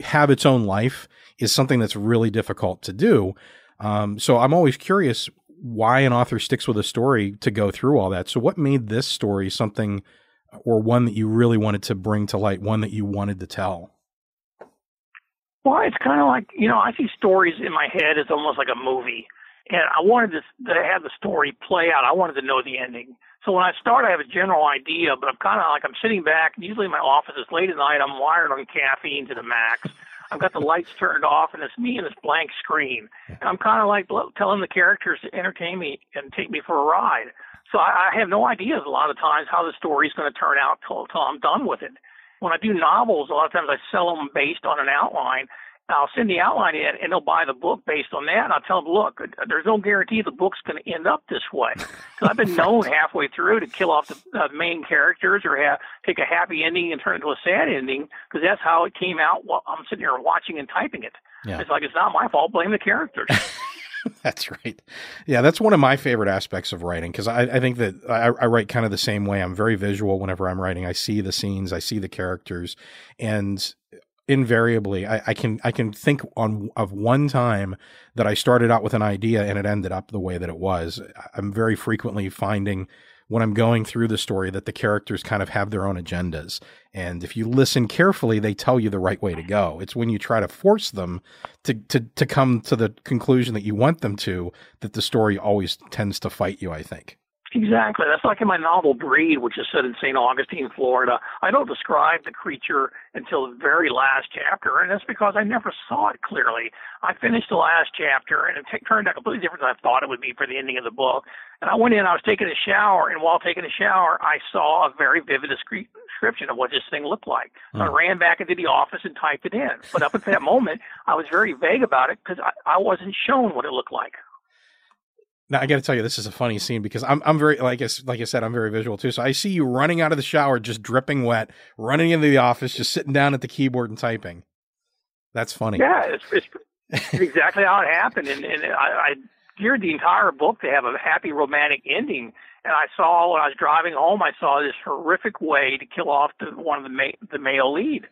have its own life is something that's really difficult to do. Um, so I'm always curious why an author sticks with a story to go through all that. So what made this story something or one that you really wanted to bring to light, one that you wanted to tell? Well, it's kind of like, you know, I see stories in my head as almost like a movie and I wanted to, to have the story play out. I wanted to know the ending. So when I start, I have a general idea, but I'm kind of like I'm sitting back. Usually in my office, it's late at night. I'm wired on caffeine to the max. I've got the lights turned off, and it's me and this blank screen. And I'm kind of like telling the characters to entertain me and take me for a ride. So I, I have no ideas a lot of times how the story's going to turn out till, till I'm done with it. When I do novels, a lot of times I sell them based on an outline, I'll send the outline in, and they'll buy the book based on that. And I'll tell them, look, there's no guarantee the book's going to end up this way. Because I've been known *laughs* halfway through to kill off the uh, main characters or have, take a happy ending and turn it into a sad ending because that's how it came out while I'm sitting here watching and typing it. Yeah. It's like it's not my fault. Blame the characters. *laughs* that's right. Yeah, that's one of my favorite aspects of writing because I, I, think that I, I, write kind of the same way. I'm very visual whenever I'm writing. I see the scenes, I see the characters, and invariably I, I, can I can think on of one time that I started out with an idea and it ended up the way that it was. I'm very frequently finding when I'm going through the story that the characters kind of have their own agendas. And if you listen carefully, they tell you the right way to go. It's when you try to force them to, to, to come to the conclusion that you want them to that the story always tends to fight you, I think. Exactly. That's like in my novel Breed, which is set in St. Augustine, Florida. I don't describe the creature until the very last chapter, and that's because I never saw it clearly. I finished the last chapter, and it t- turned out completely different than I thought it would be for the ending of the book. And I went in, I was taking a shower, and while taking a shower, I saw a very vivid description of what this thing looked like. So I hmm. ran back into the office and typed it in. But up until that moment, I was very vague about it because I, I wasn't shown what it looked like. Now I got to tell you, this is a funny scene because I'm I'm very like I, like I said, I'm very visual too. So I see you running out of the shower, just dripping wet, running into the office, just sitting down at the keyboard and typing. That's funny. Yeah, it's, it's *laughs* exactly how it happened, and, and I, I geared the entire book to have a happy romantic ending. And I saw when I was driving home, I saw this horrific way to kill off the, one of the ma- the male lead.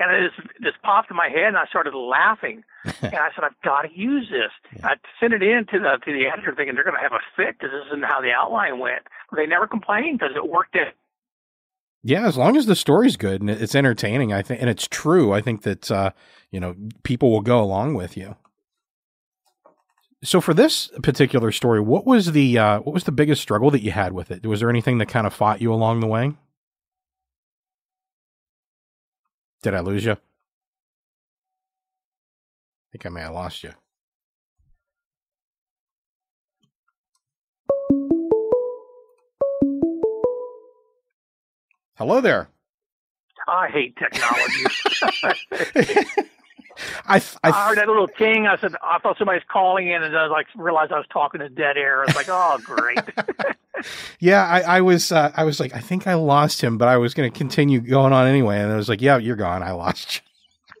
And it just, just popped in my head, and I started laughing. *laughs* and I said, "I've got to use this." Yeah. I sent it in to the to the editor, thinking they're going to have a fit because this isn't how the outline went. But they never complained because it worked out. Yeah, as long as the story's good and it's entertaining, I think, and it's true, I think that uh, you know people will go along with you. So for this particular story, what was the uh, what was the biggest struggle that you had with it? Was there anything that kind of fought you along the way? Did I lose you? I think I may have lost you. Hello there. I hate technology. *laughs* *laughs* I, I, I, heard that little ting. I said, I thought somebody's calling in, and I was like, realized I was talking to dead air. I was like, oh, great. *laughs* *laughs* yeah, I, I was, uh, I was like, I think I lost him, but I was going to continue going on anyway. And I was like, yeah, you're gone. I lost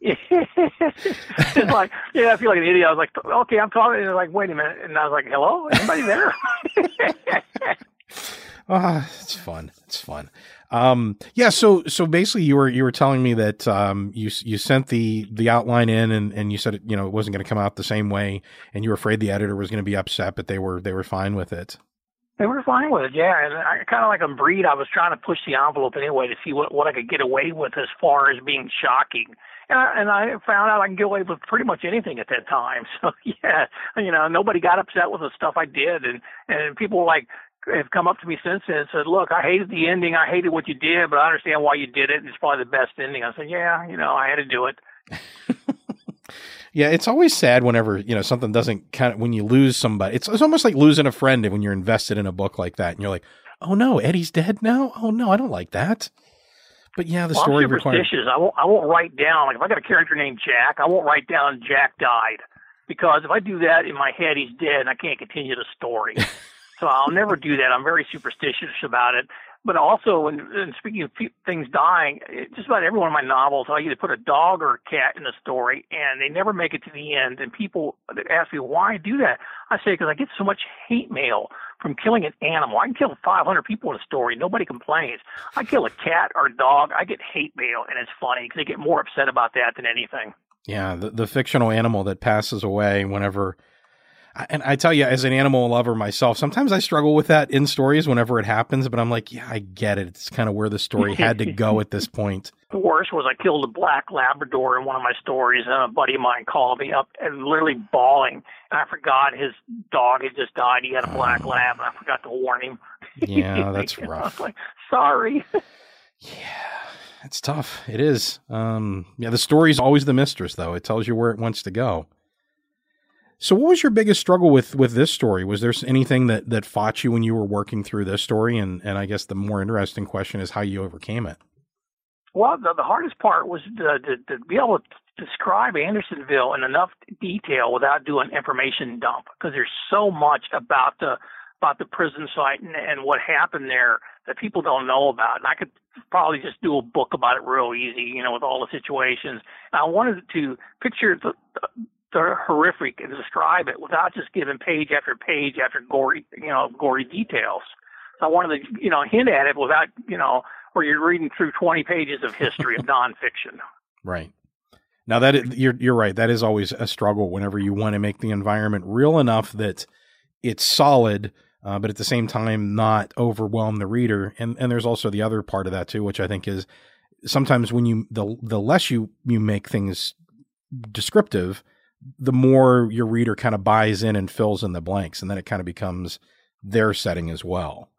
you. it's like, yeah, I feel like an idiot. I was like, okay, I'm talking. And like, wait a minute. And I was like, hello, anybody there? *laughs* Ah, oh, it's fun. It's fun. Um, yeah. So, so basically, you were you were telling me that um, you you sent the the outline in, and, and you said it, you know it wasn't going to come out the same way, and you were afraid the editor was going to be upset, but they were they were fine with it. They were fine with it, yeah. And I kind of like a breed. I was trying to push the envelope anyway to see what what I could get away with as far as being shocking. And I, and I found out I can get away with pretty much anything at that time. *laughs* So yeah, you know, nobody got upset with the stuff I did, and and people were like have come up to me since then and said, "Look, I hated the ending. I hated what you did, but I understand why you did it. And it's probably the best ending." I said, "Yeah, you know, I had to do it." *laughs* yeah, it's always sad whenever you know something doesn't kind of when you lose somebody. It's it's almost like losing a friend when you're invested in a book like that, and you're like, "Oh no, Eddie's dead now. Oh no, I don't like that." But yeah, the well, story I'm superstitious. requires. I won't. I won't write down like if I got a character named Jack, I won't write down Jack died because if I do that in my head, he's dead, and I can't continue the story. *laughs* so I'll never do that. I'm very superstitious about it. But also, when, when speaking of things dying, just about every one of my novels, I either put a dog or a cat in the story, and they never make it to the end. And people ask me why I do that. I say because I get so much hate mail from killing an animal. I can kill 500 people in a story. Nobody complains. I kill a cat or a dog. I get hate mail, and it's funny because they get more upset about that than anything. Yeah, the, the fictional animal that passes away whenever and I tell you, as an animal lover myself, sometimes I struggle with that in stories whenever it happens. But I'm like, yeah, I get it. It's kind of where the story had to go at this point. *laughs* The worst was I killed a black Labrador in one of my stories, and a buddy of mine called me up and literally bawling. And I forgot his dog had just died. He had a black oh. lab, and I forgot to warn him. Yeah, *laughs* that's rough. Like, sorry. *laughs* yeah, it's tough. It is. Um, yeah, the story's always the mistress, though. It tells you where it wants to go. So, what was your biggest struggle with with this story? Was there anything that that fought you when you were working through this story? And and I guess the more interesting question is how you overcame it. Well, the, the hardest part was to, to, to be able to describe Andersonville in enough detail without doing information dump because there's so much about the about the prison site and, and what happened there that people don't know about. And I could probably just do a book about it real easy, you know, with all the situations. And I wanted to picture the, horrific and describe it without just giving page after page after gory, you know, gory details. So I wanted to, you know, hint at it without, you know, where you're reading through 20 pages of history of *laughs* nonfiction. Right. Now that is, you're you're right. That is always a struggle whenever you want to make the environment real enough that it's solid, uh, but at the same time not overwhelm the reader. And and there's also the other part of that too, which I think is sometimes when you the the less you you make things descriptive, the more your reader kind of buys in and fills in the blanks, and then it kind of becomes their setting as well.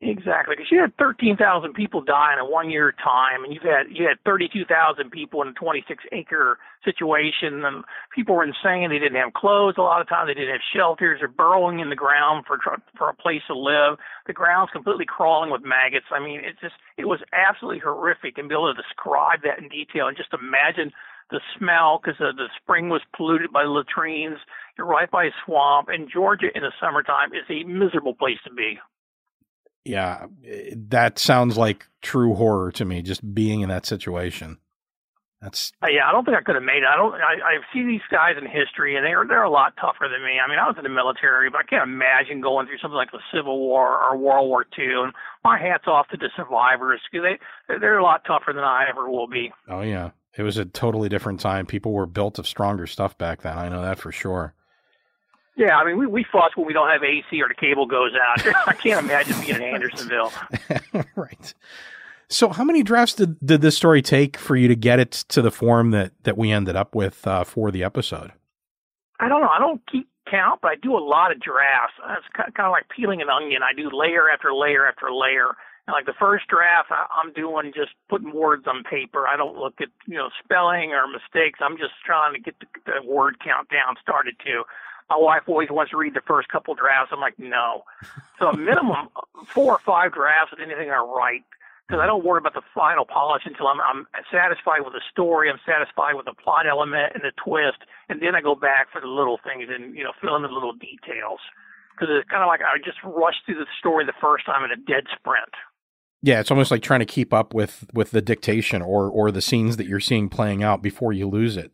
Exactly, because you had 13,000 people die in a one-year time, and you've had you had 32,000 people in a 26-acre situation, and people were insane. They didn't have clothes a lot of times. They didn't have shelters. They're burrowing in the ground for for a place to live. The ground's completely crawling with maggots. I mean, it's just it was absolutely horrific, and be able to describe that in detail, and just imagine the smell because the spring was polluted by latrines. You're right by a swamp, and Georgia in the summertime is a miserable place to be. Yeah, that sounds like true horror to me. Just being in that situation. That's uh, yeah. I don't think I could have made it. I don't. I, I've seen these guys in history, and they're they're a lot tougher than me. I mean, I was in the military, but I can't imagine going through something like the Civil War or World War II. And my hats off to the survivors because they they're a lot tougher than I ever will be. Oh yeah, it was a totally different time. People were built of stronger stuff back then. I know that for sure. Yeah, I mean, we, we fuss when we don't have AC or the cable goes out. *laughs* I can't imagine being in Andersonville. *laughs* right. So, how many drafts did, did this story take for you to get it to the form that, that we ended up with uh, for the episode? I don't know. I don't keep count, but I do a lot of drafts. It's kind of like peeling an onion. I do layer after layer after layer like the first draft, I'm doing just putting words on paper. I don't look at you know spelling or mistakes. I'm just trying to get the, the word count down started to. My wife always wants to read the first couple drafts. I'm like, no. So a minimum *laughs* four or five drafts of anything I write because I don't worry about the final polish until I'm, I'm satisfied with the story. I'm satisfied with the plot element and the twist, and then I go back for the little things and you know fill in the little details. Because it's kind of like I just rushed through the story the first time in a dead sprint. Yeah, it's almost like trying to keep up with with the dictation or or the scenes that you're seeing playing out before you lose it.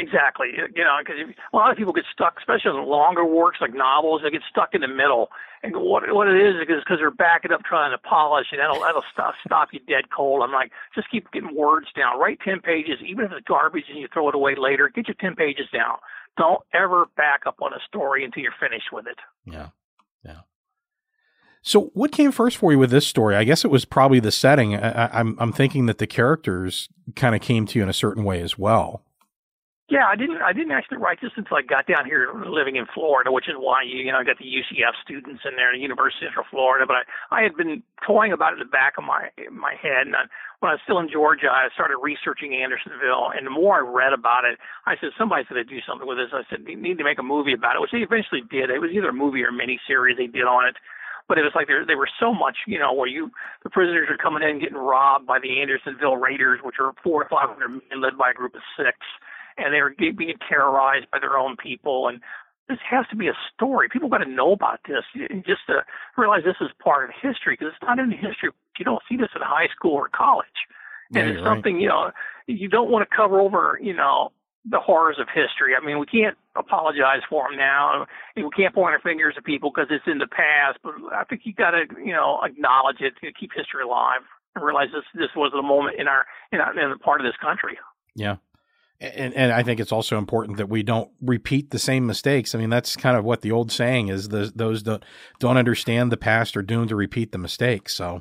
Exactly. You know, because a lot of people get stuck, especially in longer works like novels. They get stuck in the middle, and what what it is is because they're backing up trying to polish, and that'll that'll stop *laughs* stop you dead cold. I'm like, just keep getting words down. Write ten pages, even if it's garbage and you throw it away later. Get your ten pages down. Don't ever back up on a story until you're finished with it. Yeah, yeah. So, what came first for you with this story? I guess it was probably the setting. I, I'm I'm thinking that the characters kind of came to you in a certain way as well. Yeah, I didn't. I didn't actually write this until I got down here living in Florida, which is why you, you know I got the UCF students in there, the University of Central Florida. But I, I had been toying about it in the back of my my head, and I, when I was still in Georgia, I started researching Andersonville, and the more I read about it, I said somebody's going to do something with this. I said you need to make a movie about it, which they eventually did. It was either a movie or a miniseries they did on it but it was like there they were so much, you know, where you the prisoners are coming in getting robbed by the Andersonville Raiders, which are four or five hundred men led by a group of six, and they were being terrorized by their own people. And this has to be a story. People got to know about this, and just to realize this is part of history because it's not in history. You don't see this in high school or college, and Yeah, it's you're right. something you know you don't want to cover over. You know the horrors of history. I mean, we can't apologize for them now. We can't point our fingers at people because it's in the past. But I think you got to, you know, acknowledge it to keep history alive and realize this this was a moment in our in our in a part of this country. Yeah. And, and I think it's also important that we don't repeat the same mistakes. I mean, that's kind of what the old saying is: the, those that don't understand the past are doomed to repeat the mistakes. So,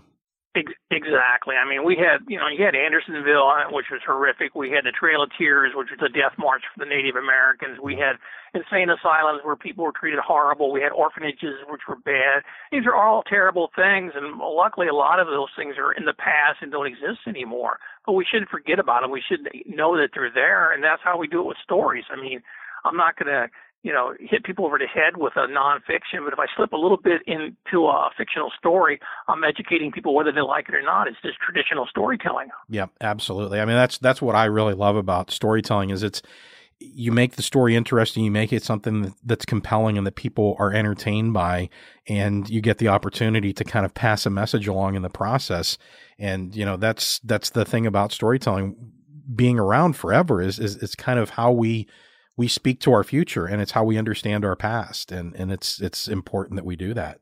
Exactly. I mean, we had, you know, you had Andersonville, uh, which was horrific. We had the Trail of Tears, which was a death march for the Native Americans. We had insane asylums where people were treated horrible. We had orphanages, which were bad. These are all terrible things, and luckily, a lot of those things are in the past and don't exist anymore. But we shouldn't forget about them. We should know that they're there, and that's how we do it with stories. I mean, I'm not going to you know, hit people over the head with a nonfiction. But if I slip a little bit into a fictional story, I'm educating people whether they like it or not. It's just traditional storytelling. yeah, absolutely. I mean, that's that's what I really love about storytelling is it's you make the story interesting, you make it something that's compelling and that people are entertained by, and you get the opportunity to kind of pass a message along in the process. And you know, that's that's the thing about storytelling being around forever is is it's kind of how we we speak to our future and it's how we understand our past and and it's it's important that we do that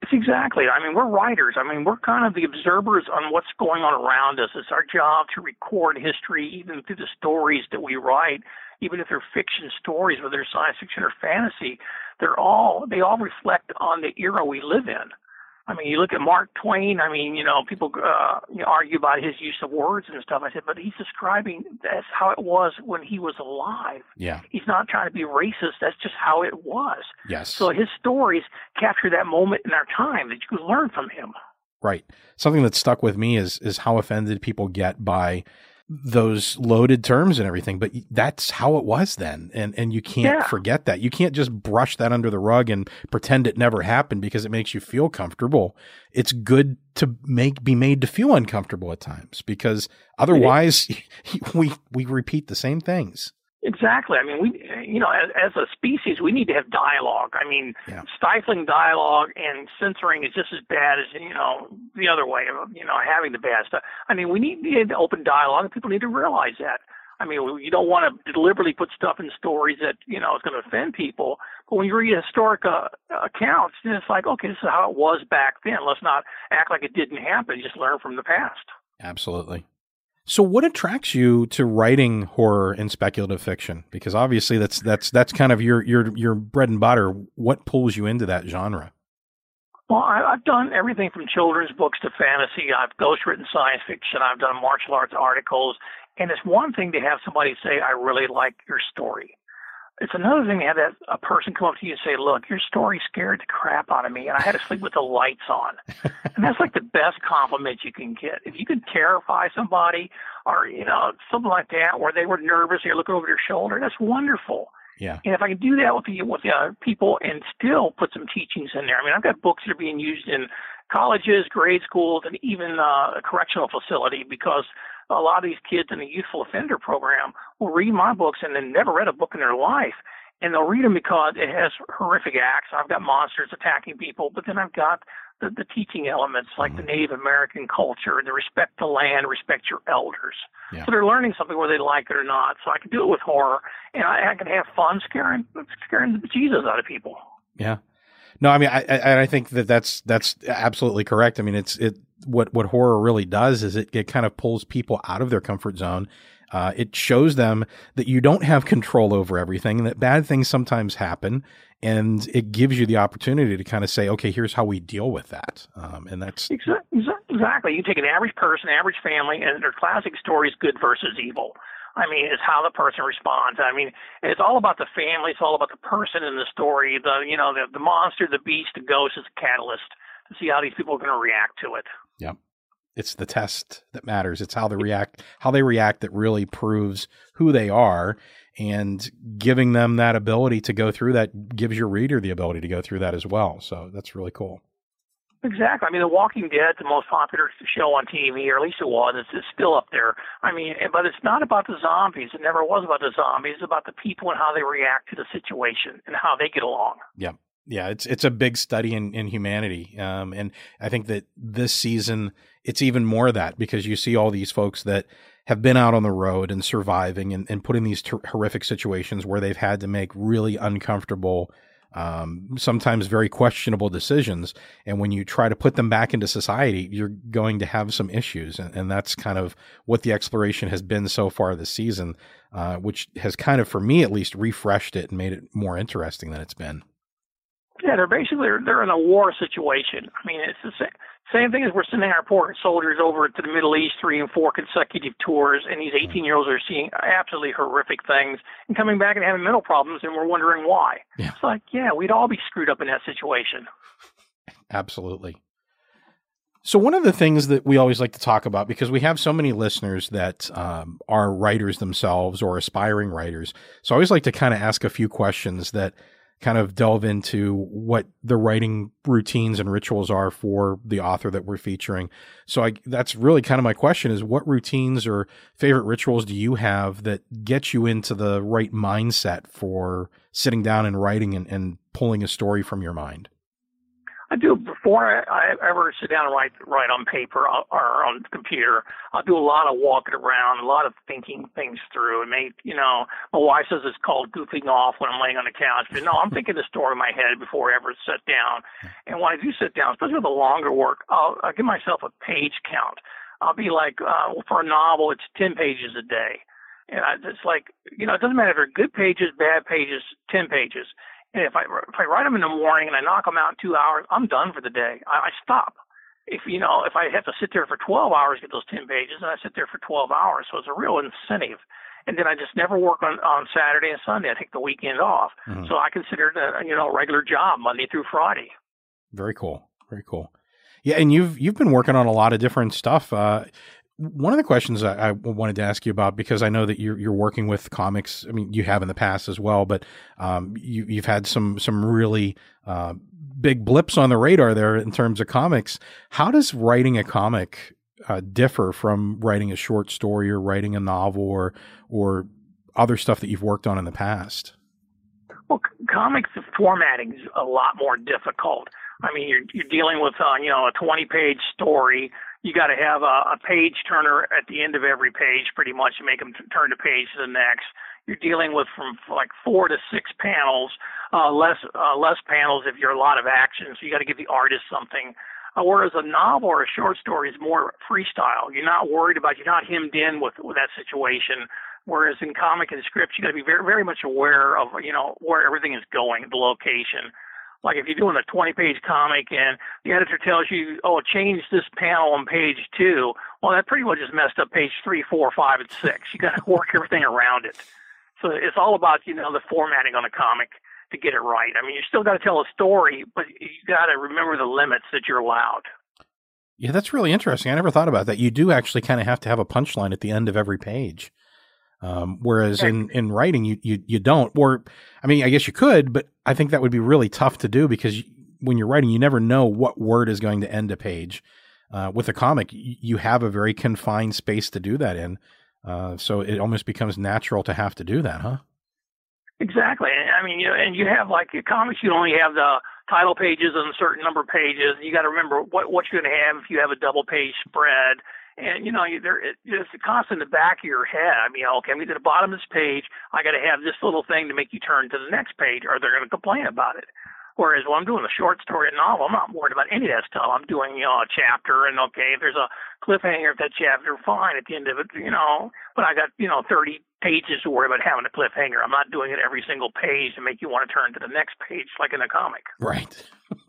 It's exactly. I mean, we're writers. I mean, we're kind of the observers on what's going on around us. It's our job to record history, even through the stories that we write, even if they're fiction stories, whether they're science fiction or fantasy. They're all they all reflect on the era we live in. I mean, you look at Mark Twain. I mean, you know, people uh, you know, argue about his use of words and stuff. I said, but he's describing that's how it was when he was alive. yeah He's not trying to be racist. That's just how it was. yes So his stories capture that moment in our time that you can learn from him. right something that stuck with me is is how offended people get by those loaded terms and everything but that's how it was then. And and you can't Yeah. forget that. You can't just brush that under the rug and pretend it never happened because it makes you feel comfortable. It's good to make be made to feel uncomfortable at times because otherwise *laughs* we we repeat the same things Exactly. I mean, we, you know, as, as a species, we need to have dialogue. I mean, Yeah. stifling dialogue and censoring is just as bad as, you know, the other way of, you know, having the bad stuff. I mean, we need, need open dialogue, and people need to realize that. I mean, you don't want to deliberately put stuff in stories that, you know, is going to offend people. But when you read historic uh, accounts, then it's like, okay, this is how it was back then. Let's not act like it didn't happen. Just learn from the past. Absolutely. So what attracts you to writing horror and speculative fiction? Because obviously that's that's that's kind of your your your bread and butter. What pulls you into that genre? Well, I, I've done everything from children's books to fantasy. I've ghostwritten science fiction. I've done martial arts articles. And it's one thing to have somebody say, I really like your story. It's another thing to have that a person come up to you and say, Look, your story scared the crap out of me, and I had to sleep with the lights on. *laughs* and that's like the best compliment you can get. If you can terrify somebody, or you know something like that, where they were nervous, and you're looking over their shoulder, that's wonderful. Yeah. And if I can do that with the with the uh, people and still put some teachings in there, I mean, I've got books that are being used in colleges, grade schools, and even uh, a correctional facility because a lot of these kids in the youthful offender program will read my books and then never read a book in their life. And they'll read them because it has horrific acts. I've got monsters attacking people, but then I've got the, the teaching elements like the mm-hmm. Native American culture, and the respect the land, respect your elders. Yeah. So they're learning something whether they like it or not. So I can do it with horror, and I, I can have fun scaring scaring the Jesus out of people. Yeah. No, I mean, I, I I think that that's that's absolutely correct. I mean, it's it what what horror really does is it it kind of pulls people out of their comfort zone, Uh, it shows them that you don't have control over everything that bad things sometimes happen. And it gives you the opportunity to kind of say, okay, here's how we deal with that. Um, and that's exactly. You take an average person, average family, and their classic story is good versus evil. I mean, it's how the person responds. I mean, it's all about the family. It's all about the person in the story. The you know the the monster, the beast, the ghost is a catalyst see how these people are going to react to it. Yep. It's the test that matters. It's how they react, how they react that really proves who they are. And giving them that ability to go through that gives your reader the ability to go through that as well. So that's really cool. Exactly. I mean, The Walking Dead, the most popular show on TV, or at least it was. It's, it's still up there. I mean, eh, but it's not about the zombies. It never was about the zombies. It's about the people and how they react to the situation and how they get along. Yeah, yeah. It's it's a big study in in humanity, um, and I think that this season it's even more that because you see all these folks that have been out on the road and surviving and, and put in these ter- horrific situations where they've had to make really uncomfortable um, sometimes very questionable decisions. And when you try to put them back into society, you're going to have some issues. And, and that's kind of what the exploration has been so far this season, uh, which has kind of, for me at least, refreshed it and made it more interesting than it's been. Yeah, they're basically they're in a war situation. I mean, it's the same, same thing as we're sending our poor soldiers over to the Middle East three and four consecutive tours, and these 18 year olds are seeing absolutely horrific things and coming back and having mental problems, and we're wondering why. Yeah. It's like, yeah, we'd all be screwed up in that situation. Absolutely. So, one of the things that we always like to talk about, because we have so many listeners that um, are writers themselves or aspiring writers, so I always like to kind of ask a few questions that kind of delve into what the writing routines and rituals are for the author that we're featuring. So I, that's really kind of my question is what routines or favorite rituals do you have that get you into the right mindset for sitting down and writing and, and pulling a story from your mind? I do before I, ever sit down and write write on paper or on computer. I'll do a lot of walking around, a lot of thinking things through. And may you know, my wife says it's called goofing off when I'm laying on the couch. But no, I'm thinking the story in my head before I ever sit down. And when I do sit down, especially with the longer work, I'll, I'll give myself a page count. I'll be like, uh, for a novel, it's ten pages a day. And I, it's like, you know, it doesn't matter if they're good pages, bad pages, ten pages and if I if I write them in the morning and I knock them out in two hours, I'm done for the day. I, I stop. If you know, if I have to sit there for 12 hours to get those 10 pages, and I sit there for 12 hours. So it's a real incentive. And then I just never work on on Saturday and Sunday. I take the weekend off. Mm-hmm. So I consider it a you know a regular job Monday through Friday. Very cool. Very cool. Yeah, and you've you've been working on a lot of different stuff. Uh, one of the questions I, I, wanted to ask you about because I know that you're you're working with comics. I mean, you have in the past as well, but um, you, you've had some some really uh, big blips on the radar there in terms of comics. How does writing a comic uh, differ from writing a short story or writing a novel or or other stuff that you've worked on in the past? Well, comics formatting is a lot more difficult. I mean, you're you're dealing with uh, you know a 20 page story you got to have a, a page turner at the end of every page, pretty much, to make them t- turn the page to the next. You're dealing with from like four to six panels, uh, less uh, less panels if you're a lot of action. So you got to give the artist something. Uh, whereas a novel or a short story is more freestyle. You're not worried about you're not hemmed in with, with that situation. Whereas in comic and script, you got to be very very much aware of you know where everything is going, the location like if you're doing a 20 page comic and the editor tells you, oh, change this panel on page two, well, that pretty much just messed up page three, four, five, and six. You got to *laughs* work everything around it. So it's all about, you know, the formatting on a comic to get it right. I mean, you still got to tell a story, but you got to remember the limits that you're allowed. Yeah, that's really interesting. I never thought about that. You do actually kind of have to have a punchline at the end of every page. Um, whereas in, in writing, you, you, you don't, or, I mean, I guess you could, but I think that would be really tough to do because when you're writing, you never know what word is going to end a page. Uh, with a comic, you have a very confined space to do that in. Uh, so it almost becomes natural to have to do that, huh? Exactly. I mean, you know, and you have like comics, you only have the title pages and a certain number of pages. You got to remember what what you're going to have if you have a double page spread and you know, there it's constant in the back of your head. I mean, okay, I'm at the bottom of this page. I got to have this little thing to make you turn to the next page, or they're going to complain about it. Whereas when I'm doing a short story and novel, I'm not worried about any of that stuff. I'm doing, you know, a chapter and okay, if there's a cliffhanger of that chapter, fine at the end of it, you know, but I got, you know, 30 pages to worry about having a cliffhanger. I'm not doing it every single page to make you want to turn to the next page like in a comic. Right. *laughs*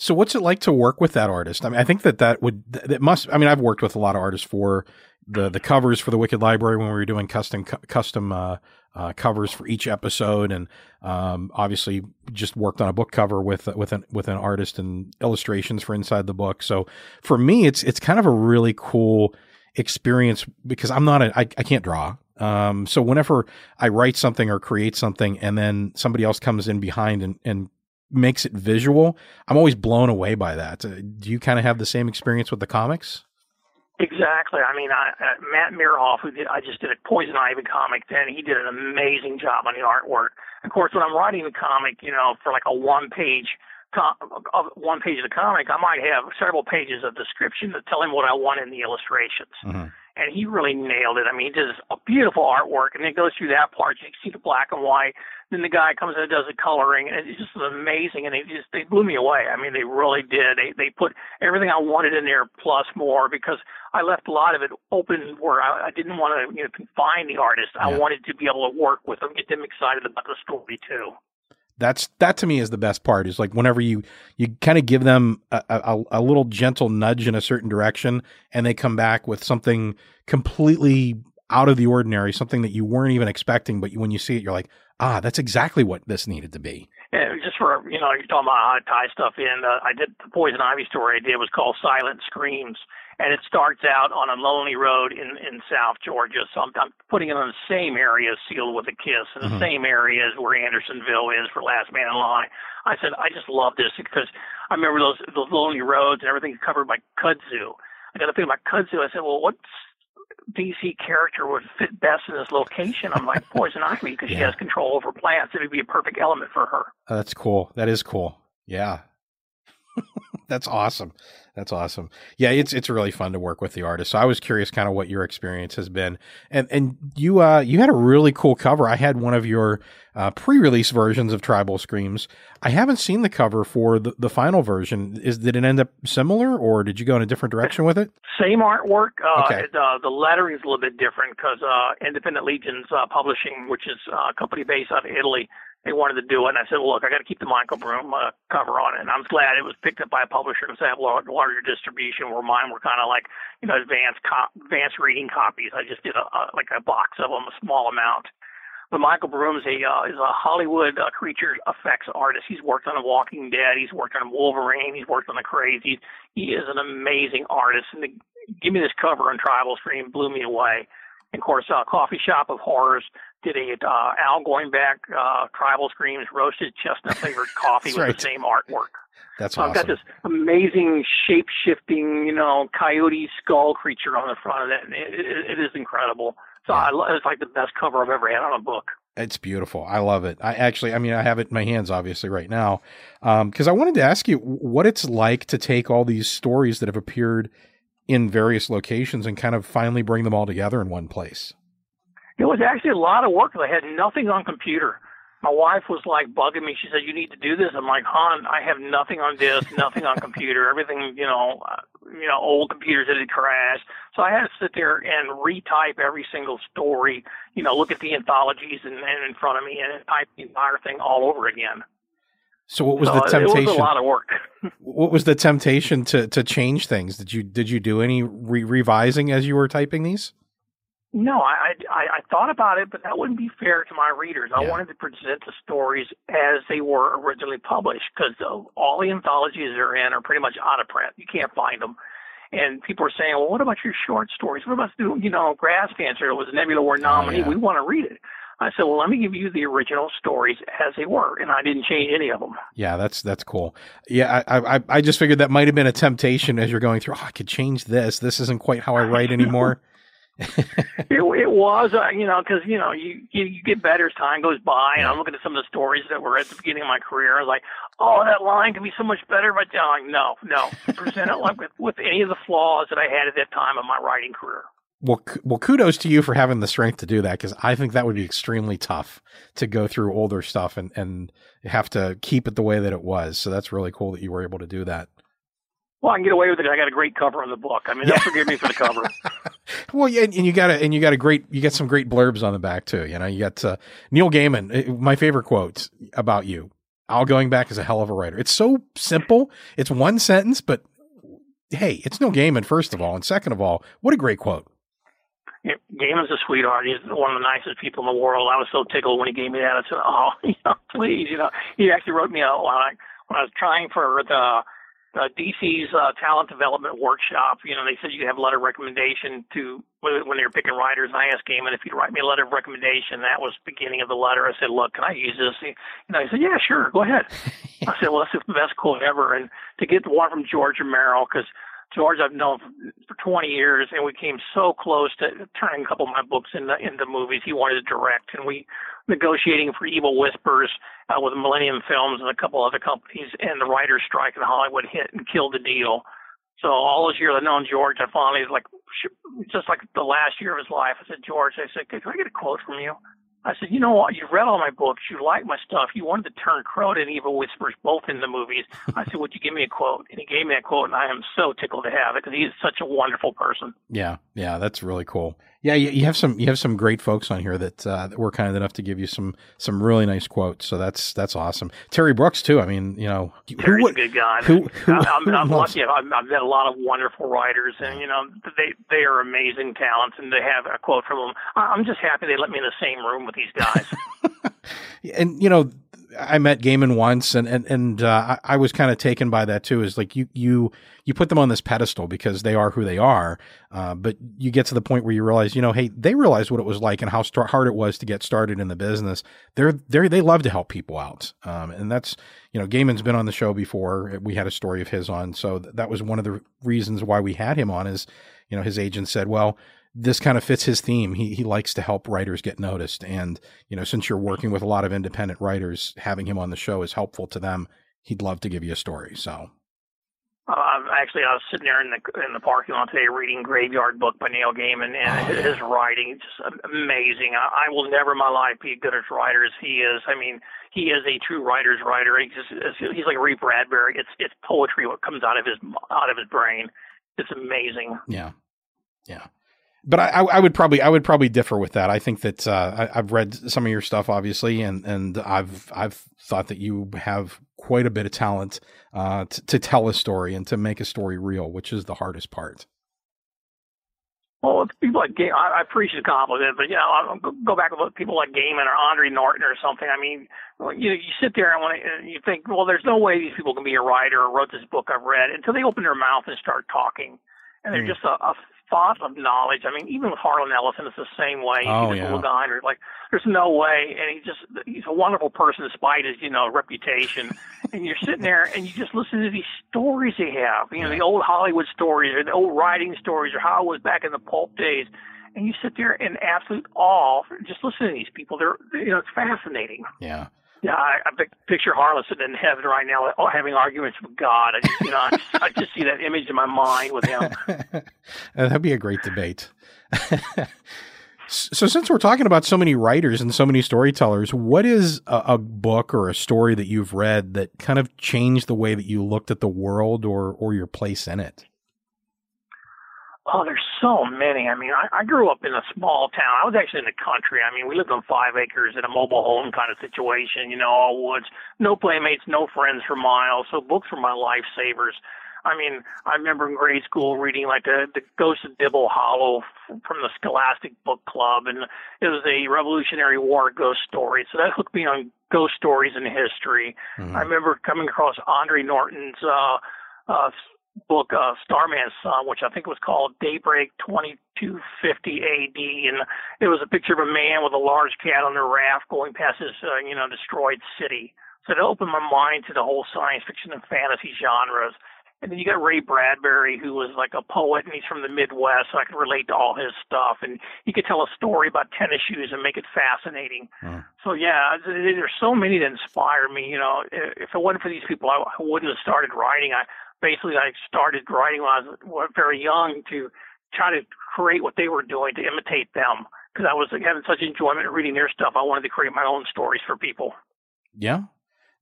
so what's it like to work with that artist? I mean, I think that that would, that must, I mean, I've worked with a lot of artists for the, the covers for the Wicked Library when we were doing custom, custom, uh, uh, covers for each episode, and um, obviously just worked on a book cover with with an with an artist and illustrations for inside the book. So for me, it's it's kind of a really cool experience because I'm not a I, I can't draw. Um, so whenever I write something or create something, and then somebody else comes in behind and, and makes it visual, I'm always blown away by that. Uh, do you kind of have the same experience with the comics? Exactly. I mean, I, uh, Matt Merhoff, who did, I just did a Poison Ivy comic, then he did an amazing job on the artwork. Of course, when I'm writing the comic, you know, for like a one page, com- of one page of the comic, I might have several pages of description to tell him what I want in the illustrations. Mm-hmm and he really nailed it. I mean, he does a beautiful artwork, and it goes through that part. You see the black and white. Then the guy comes in and does the coloring, and it's just amazing. And they just they blew me away. I mean, they really did. They they put everything I wanted in there plus more because I left a lot of it open where I, I didn't want to you know confine the artist. Yeah. I wanted to be able to work with them, get them excited about the story too that's that to me is the best part is like whenever you you kind of give them a, a, a, little gentle nudge in a certain direction and they come back with something completely out of the ordinary something that you weren't even expecting but when you see it you're like ah that's exactly what this needed to be yeah, just for you know you're talking about how to tie stuff in uh, i did the poison ivy story i did was called silent screams and it starts out on a lonely road in in South Georgia. So I'm, I'm putting it in the same area as Sealed with a Kiss, in the mm-hmm. same area as where Andersonville is for Last Man in Line. I said I just love this because I remember those those lonely roads and everything's covered by kudzu. I got to think about kudzu. I said, well, what DC character would fit best in this location? I'm like Poison Ivy because yeah. she has control over plants. It would be a perfect element for her. Oh, that's cool. That is cool. Yeah. *laughs* that's awesome. That's awesome. Yeah, it's it's really fun to work with the artist. So I was curious kind of what your experience has been. And and you uh you had a really cool cover. I had one of your uh, pre-release versions of Tribal Screams. I haven't seen the cover for the, the final version. Is did it end up similar or did you go in a different direction with it? Same artwork. Uh, okay. It, uh, the lettering is a little bit different because uh, Independent Legions uh, Publishing, which is a company based out of Italy, they wanted to do it. And I said, well, look, I got to keep the Michael Broom uh, cover on it. And I'm glad it was picked up by a publisher and have a larger distribution where mine were kind of like, you know, advanced co- advanced reading copies. I just did a, a like a box of them, a small amount. But Michael Broom is a uh, is a Hollywood uh, creature effects artist. He's worked on The Walking Dead. He's worked on Wolverine. He's worked on The Crazy. He is an amazing artist. And to give me this cover on Tribal Screams blew me away. And of course, uh, Coffee Shop of Horrors did a uh, Owl Goingback uh, Tribal Screams roasted chestnut flavored *laughs* coffee with right. the same artwork. That's so awesome. I've got this amazing shape shifting, you know, coyote skull creature on the front of it. And it, it, it is incredible. So yeah. I, it's like the best cover I've ever had on a book. It's beautiful. I love it. I actually, I mean, I have it in my hands, obviously, right now, because um, I wanted to ask you what it's like to take all these stories that have appeared in various locations and kind of finally bring them all together in one place. It was actually a lot of work. I had nothing on computer. My wife was like bugging me. She said, "You need to do this." I'm like, "Hon, I have nothing on disk, *laughs* nothing on computer. Everything, you know, uh, you know, old computers that had crashed." So I had to sit there and retype every single story. You know, look at the anthologies and, and in front of me and type the entire thing all over again. So what was so the temptation? It was a lot of work. *laughs* what was the temptation to to change things? Did you did you do any re- revising as you were typing these? No, I, I I thought about it, but that wouldn't be fair to my readers. Yeah. I wanted to present the stories as they were originally published because all the anthologies they're in are pretty much out of print. You can't find them. And people are saying, well, what about your short stories? What about, you know, Grass Dancer? It was a Nebula Award nominee. Oh, yeah. We want to read it. I said, well, let me give you the original stories as they were, and I didn't change any of them. Yeah, that's that's cool. Yeah, I I, I just figured that might have been a temptation as you're going through. Oh, I could change this. This isn't quite how I write anymore. *laughs* *laughs* it, it was, uh, you know, because you know you, you you get better as time goes by, and I'm looking at some of the stories that were at the beginning of my career. I was like, oh, that line could be so much better, but uh, no, no, present it like with, with any of the flaws that I had at that time of my writing career. Well, well, kudos to you for having the strength to do that because I think that would be extremely tough to go through older stuff and and have to keep it the way that it was. So that's really cool that you were able to do that. Well, I can get away with it. I got a great cover on the book. I mean, they'll forgive me for the cover. *laughs* well, yeah, and you got a and you got a great you got some great blurbs on the back too. You know, you got uh, Neil Gaiman. Uh, my favorite quote about you. Owl Goingback is a hell of a writer. It's so simple. It's one sentence, but hey, it's Neil Gaiman first of all, and second of all, what a great quote. Gaiman's a sweetheart. He's one of the nicest people in the world. I was so tickled when he gave me that. I said, "Oh, *laughs* you know, please, you know." He actually wrote me a when I when I was trying for the uh, DC's uh, talent development workshop. You know, they said you have a letter of recommendation to when they were picking writers. And I asked Gaiman if he'd write me a letter of recommendation. That was the beginning of the letter. I said, "Look, can I use this?" He, you know, he said, "Yeah, sure, go ahead." *laughs* I said, "Well, that's the best quote ever." And to get the one from George Romero because George I've known for 20 years, and we came so close to turning a couple of my books into into movies. He wanted to direct, and we negotiating for Evil Whispers uh, with Millennium Films and a couple other companies, and the writers' strike in Hollywood hit and killed the deal. So all those years I've known George, I finally like just like the last year of his life. I said, George, I said, can I get a quote from you? I said, you know what? You've read all my books. You like my stuff. You wanted to turn Crota and Evil Whispers both in the movies. *laughs* I said, would you give me a quote? And he gave me a quote, and I am so tickled to have it because he's such a wonderful person. Yeah, yeah, that's really cool. Yeah, you, you have some you have some great folks on here that uh, that were kind enough to give you some some really nice quotes. So that's that's awesome. Terry Brooks too. I mean, you know, Terry's who, a good guy. Who, who, I'm, I'm, I'm lucky. I've, I've met a lot of wonderful writers, and you know, they they are amazing talents, and to have a quote from them, I'm just happy they let me in the same room with these guys. *laughs* and you know, I met Gaiman once, and and and uh, I, I, was kind of taken by that too. Is like you you you put them on this pedestal because they are who they are, uh, but you get to the point where you realize, you know, hey, they realize what it was like and how hard it was to get started in the business. They're they they love to help people out, um, and that's you know, Gaiman's been on the show before. We had a story of his on, so th- that was one of the reasons why we had him on. Is you know, his agent said, well this kind of fits his theme. He he likes to help writers get noticed, and you know, since you're working with a lot of independent writers, having him on the show is helpful to them. He'd love to give you a story. So, uh, actually, I was sitting there in the in the parking lot today reading Graveyard Book by Neil Gaiman, and oh, his writing is just amazing. I, I will never in my life be as good as writer as he is. I mean, he is a true writer's writer. He just he's like Ray Bradbury. It's it's poetry what comes out of his out of his brain. It's amazing. Yeah, yeah but I, I, would probably I would probably differ with that. I think that uh, I, have read some of your stuff, obviously, and and I've I've thought that you have quite a bit of talent uh, t- to tell a story and to make a story real, which is the hardest part. Well, people like Game, I, I appreciate the compliment, but you know, I'll go back with people like Gaiman or Andre Norton or something. I mean, you you sit there and when you think, well, there's no way these people can be a writer or wrote this book I've read until they open their mouth and start talking, and they're mm. just a, a font of knowledge. I mean, even with Harlan Ellison, it's the same way. Oh, he's yeah. a guy, or like, there's no way. And he just, he's a wonderful person despite his, you know, reputation. *laughs* and you're sitting there and you just listen to these stories they have, you know, the old Hollywood stories or the old writing stories or how it was back in the pulp days. And you sit there in absolute awe, just listening to these people. They're, you know, it's fascinating. Yeah. Yeah, I, I picture sitting in heaven right now, having arguments with God. I just, you know, I just, I just see that image in my mind with him. *laughs* Uh, that'd be a great debate. *laughs* so, since we're talking about so many writers and so many storytellers, what is a, a, book or a story that you've read that kind of changed the way that you looked at the world or or your place in it? Oh, there's so many. I mean, I, I grew up in a small town. I was actually in the country. I mean, we lived on five acres in a mobile home kind of situation, you know, all woods, no playmates, no friends for miles. So books were my lifesavers. I mean, I remember in grade school reading like the, the Ghost of Dibble Hollow from the Scholastic Book Club, and it was a Revolutionary War ghost story. So that hooked me on ghost stories and history. Mm-hmm. I remember coming across Andre Norton's uh, uh, book, uh, Starman's Son, which I think was called Daybreak 2250 AD, and it was a picture of a man with a large cat on a raft going past his, uh, you know, destroyed city. So it opened my mind to the whole science fiction and fantasy genres. And then you got Ray Bradbury, who was like a poet, and he's from the Midwest, so I could relate to all his stuff. And he could tell a story about tennis shoes and make it fascinating. Mm. So yeah, there's so many that inspire me. You know, if it wasn't for these people, I wouldn't have started writing. I basically I started writing when I was very young to try to create what they were doing to imitate them because I was having such enjoyment reading their stuff. I wanted to create my own stories for people. Yeah.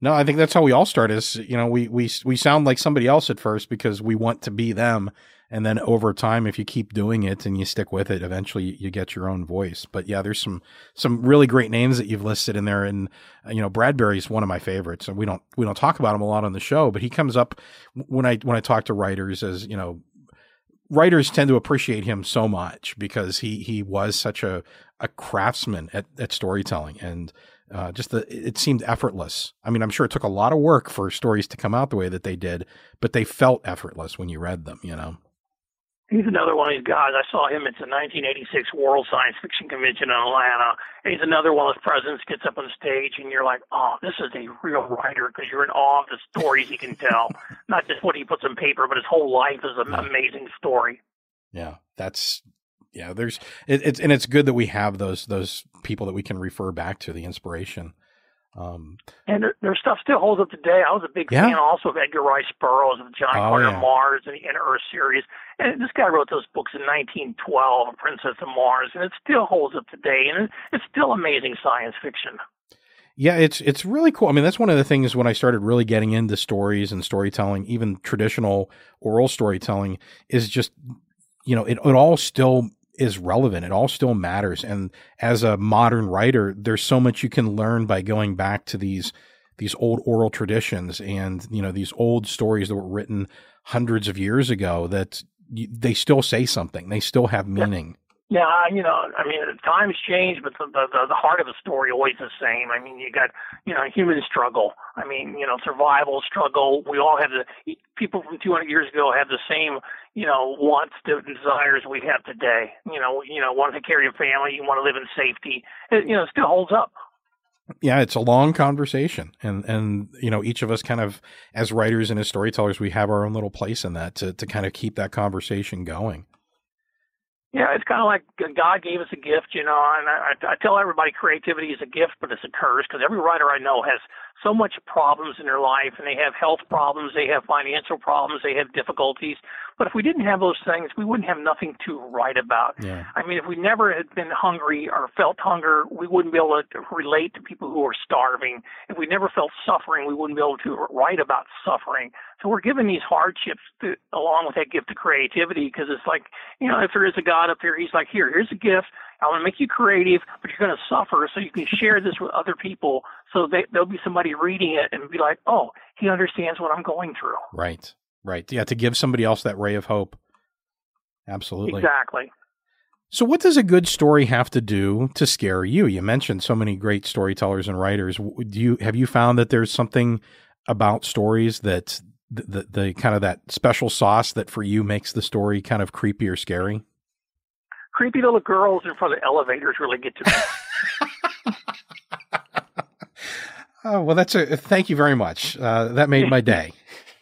No, I think that's how we all start. Is you know we we we sound like somebody else at first because we want to be them, and then over time, if you keep doing it and you stick with it, eventually you get your own voice. But yeah, there's some some really great names that you've listed in there, and uh, you know Bradbury's one of my favorites, and we don't we don't talk about him a lot on the show, but he comes up when I when I talk to writers as you know writers tend to appreciate him so much because he he was such a a craftsman at, at storytelling and uh, just the it seemed effortless. I mean, I'm sure it took a lot of work for stories to come out the way that they did, but they felt effortless when you read them. You know. He's another one of these guys. I saw him at the 1986 World Science Fiction Convention in Atlanta. he's another one of those presidents gets up on the stage, and you're like, "Oh, this is a real writer," because you're in awe of the stories he can tell, *laughs* not just what he puts on paper, but his whole life is an amazing story. Yeah, that's yeah, there's it, it's and it's good that we have those those people that we can refer back to the inspiration. Um, and their, their stuff still holds up today. I was a big yeah. fan also of Edgar Rice Burroughs of John oh, Carter yeah. Mars and the Inner Earth series. And this guy wrote those books in 1912, Princess of Mars, and it still holds up today. And it's still amazing science fiction. Yeah, it's it's really cool. I mean, that's one of the things when I started really getting into stories and storytelling, even traditional oral storytelling, is just you know it, it all still is relevant. It all still matters. And as a modern writer, there's so much you can learn by going back to these these old oral traditions and you know these old stories that were written hundreds of years ago that they still say something. They still have meaning. Yeah, you know, I mean, times change, but the, the the heart of the story always the same. I mean, you got you know human struggle. I mean, you know, survival struggle. We all have the people from 200 years ago have the same you know wants and desires we have today. You know, you know, want to carry a family, you want to live in safety. It, you know, it still holds up. Yeah, it's a long conversation, and and you know, each of us kind of as writers and as storytellers, we have our own little place in that to to kind of keep that conversation going. Yeah, it's kind of like God gave us a gift, you know. And I, I tell everybody creativity is a gift, but it's a curse because every writer I know has so much problems in their life, and they have health problems, they have financial problems, they have difficulties. But if we didn't have those things, we wouldn't have nothing to write about. Yeah. I mean, if we never had been hungry or felt hunger, we wouldn't be able to relate to people who are starving. If we never felt suffering, we wouldn't be able to write about suffering. So we're given these hardships to, along with that gift of creativity because it's like, you know, if there is a God up there, he's like, here, here's a gift. I want to make you creative, but you're going to suffer so you can share this with other people. So they, there'll be somebody reading it and be like, oh, he understands what I'm going through. Right. Right. Yeah. To give somebody else that ray of hope. Absolutely. Exactly. So, what does a good story have to do to scare you? You mentioned so many great storytellers and writers. Do you have you found that there's something about stories that the, the, the kind of that special sauce that for you makes the story kind of creepy or scary? Creepy little girls in front of elevators really get to me. *laughs* oh well, that's a thank you very much. Uh, that made my day.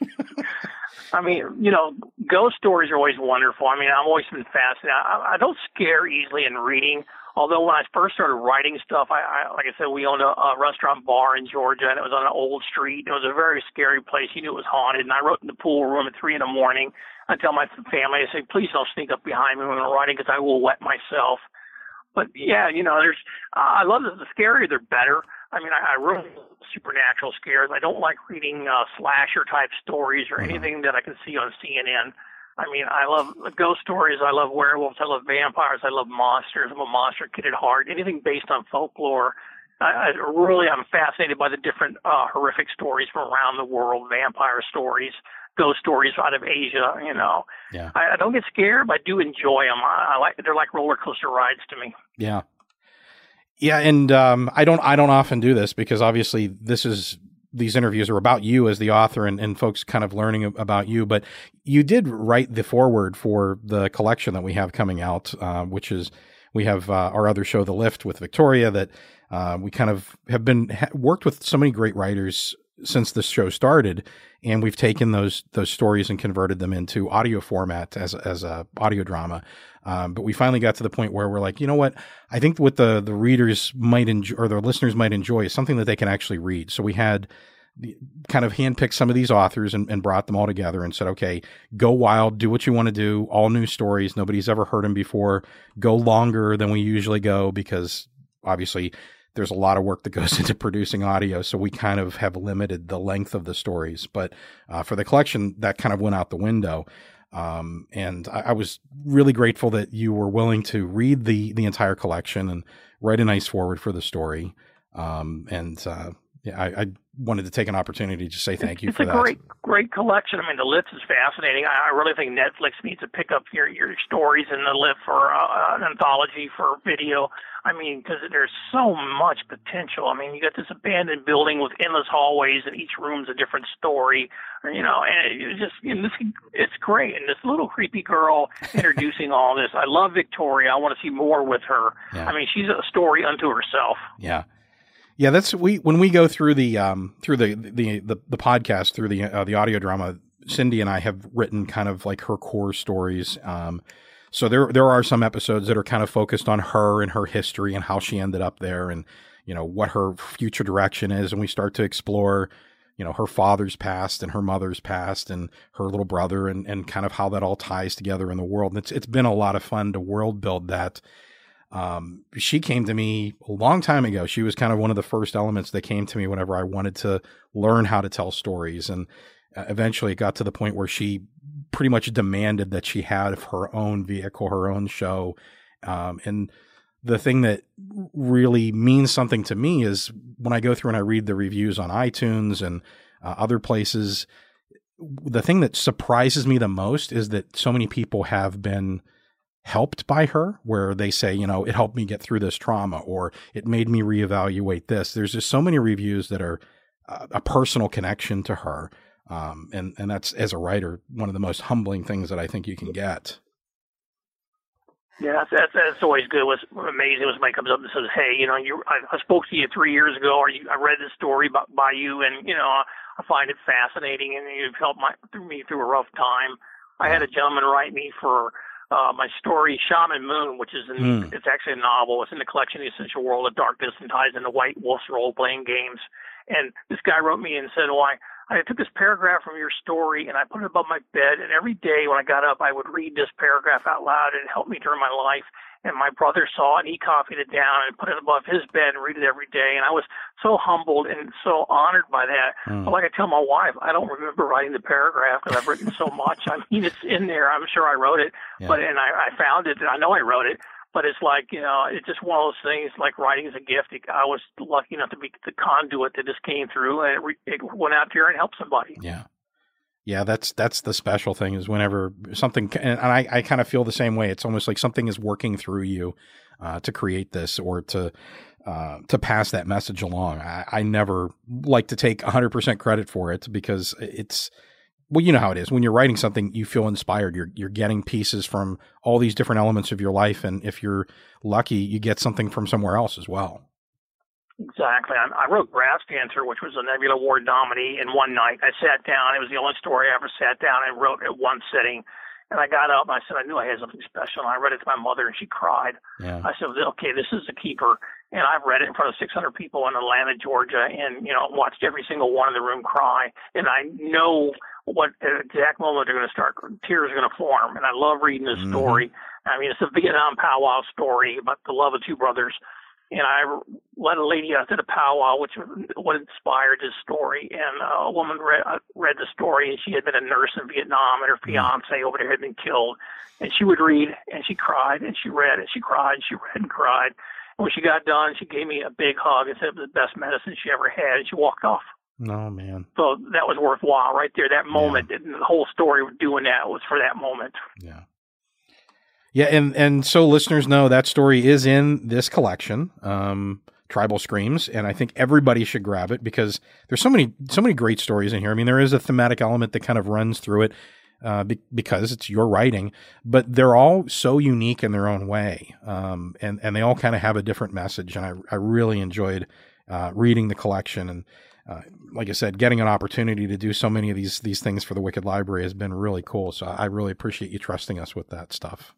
*laughs* I mean, you know, ghost stories are always wonderful. I mean, I've always been fascinated. I, I don't scare easily in reading. Although when I first started writing stuff, I, I like I said, we owned a, a restaurant bar in Georgia, and it was on an old street. It was a very scary place. You knew it was haunted, and I wrote in the pool room at three in the morning. I tell my family, I say, please don't sneak up behind me when I'm writing because I will wet myself. But yeah, you know, there's. Uh, I love that the scarier they're better. I mean, I, I really supernatural scares. I don't like reading uh, slasher type stories or mm-hmm. anything that I can see on CNN. I mean, I love ghost stories. I love werewolves. I love vampires. I love monsters. I'm a monster kid at heart. Anything based on folklore. I, I really, I'm fascinated by the different uh, horrific stories from around the world, vampire stories, ghost stories out of Asia. You know, yeah. I, I don't get scared, but I do enjoy them. I, I like they're like roller coaster rides to me. Yeah, yeah, and um, I don't I don't often do this because obviously this is these interviews are about you as the author and, and folks kind of learning about you. But you did write the foreword for the collection that we have coming out, uh, which is we have uh, our other show, The Lift, with Victoria. That uh, we kind of have been ha- worked with so many great writers since the show started, and we've taken those those stories and converted them into audio format as as a audio drama. Um, but we finally got to the point where we're like, you know what? I think what the the readers might enjoy or the listeners might enjoy is something that they can actually read. So we had kind of handpicked some of these authors and, and, brought them all together and said, okay, go wild, do what you want to do, all new stories. Nobody's ever heard them before. Go longer than we usually go because obviously there's a lot of work that goes *laughs* into producing audio. So we kind of have limited the length of the stories. But uh, for the collection, that kind of went out the window. Um, and I, I, was really grateful that you were willing to read the the entire collection and write a nice forward for the story. Um, and uh, yeah, I, I, wanted to take an opportunity to say thank you it's for that. It's a great, great collection. I mean, the Lift is fascinating. I, I really think Netflix needs to pick up your your stories in the Lift for uh, an anthology for video. I mean, because there's so much potential. I mean, you got this abandoned building with endless hallways, and each room's a different story. You know, and it just you know, this, it's great. And this little creepy girl *laughs* introducing all this. I love Victoria. I want to see more with her. Yeah. I mean, she's a story unto herself. Yeah. Yeah, that's we when we go through the um through the the the, the podcast through the uh, the audio drama. Cindy and I have written kind of like her core stories. Um, so there there are some episodes that are kind of focused on her and her history and how she ended up there and you know what her future direction is and we start to explore you know her father's past and her mother's past and her little brother and and kind of how that all ties together in the world and it's it's been a lot of fun to world build that um, she came to me a long time ago. She was kind of one of the first elements that came to me whenever I wanted to learn how to tell stories. And uh, eventually it got to the point where she pretty much demanded that she have her own vehicle, her own show. Um, and the thing that really means something to me is when I go through and I read the reviews on iTunes and uh, other places, the thing that surprises me the most is that so many people have been helped by her, where they say, you know, it helped me get through this trauma or it made me reevaluate this. There's just so many reviews that are uh, a personal connection to her um, and and that's as a writer one of the most humbling things that I think you can get. Yeah, that's, that's, that's always good. What's amazing when somebody comes up and says, "Hey, you know, you I, I spoke to you three years ago, or you, I read this story by, by you, and you know, I find it fascinating, and you've helped my through me through a rough time." I had a gentleman write me for uh, my story Shaman Moon, which is in mm. it's actually a novel. It's in the collection The Essential World of Darkness and ties into White Wolf's role playing games. And this guy wrote me and said, "Why?" Well, I took this paragraph from your story and I put it above my bed. And every day when I got up, I would read this paragraph out loud. and It helped me during my life. And my brother saw it and he copied it down and put it above his bed and read it every day. And I was so humbled and so honored by that. Mm. But like I tell my wife, I don't remember writing the paragraph because I've written so *laughs* much. I mean, it's in there. I'm sure I wrote it, yeah. but and I, I found it and I know I wrote it but it's like you know it's just one of those things like writing is a gift i was lucky enough to be the conduit that just came through and it, re- it went out there and helped somebody yeah yeah that's that's the special thing is whenever something and i, I kind of feel the same way it's almost like something is working through you uh, to create this or to uh, to pass that message along I, I never like to take 100% credit for it because it's well, you know how it is. When you're writing something, you feel inspired. You're you're getting pieces from all these different elements of your life, and if you're lucky, you get something from somewhere else as well. Exactly. I, I wrote Grass Dancer, which was a Nebula Award nominee, in one night. I sat down. It was the only story I ever sat down and wrote at one sitting. And I got up and I said, I knew I had something special. And I read it to my mother and she cried. Yeah. I said, okay, this is a keeper and I've read it in front of 600 people in Atlanta, Georgia, and you know watched every single one in the room cry, and I know what exact moment they're going to start tears are going to form, and I love reading this mm-hmm. story. I mean, it's a Vietnam powwow story about the love of two brothers, and I led a lady out to the powwow, which was what inspired this story. And a woman read uh, read the story, and she had been a nurse in Vietnam, and her mm. fiance over there had been killed. And she would read, and she cried, and she read, and she cried, and she read and cried And when she got done, she gave me a big hug and said it was the best medicine she ever had, and she walked off. No man. So that was worthwhile right there. That moment, yeah. the whole story of doing that was for that moment. Yeah. Yeah, and and so listeners know that story is in this collection, um, Tribal Screams, and I think everybody should grab it because there's so many so many great stories in here. I mean, there is a thematic element that kind of runs through it uh, be- because it's your writing, but they're all so unique in their own way, um, and and they all kind of have a different message. And I I really enjoyed uh, reading the collection, and uh, like I said, getting an opportunity to do so many of these these things for the Wicked Library has been really cool. So I really appreciate you trusting us with that stuff.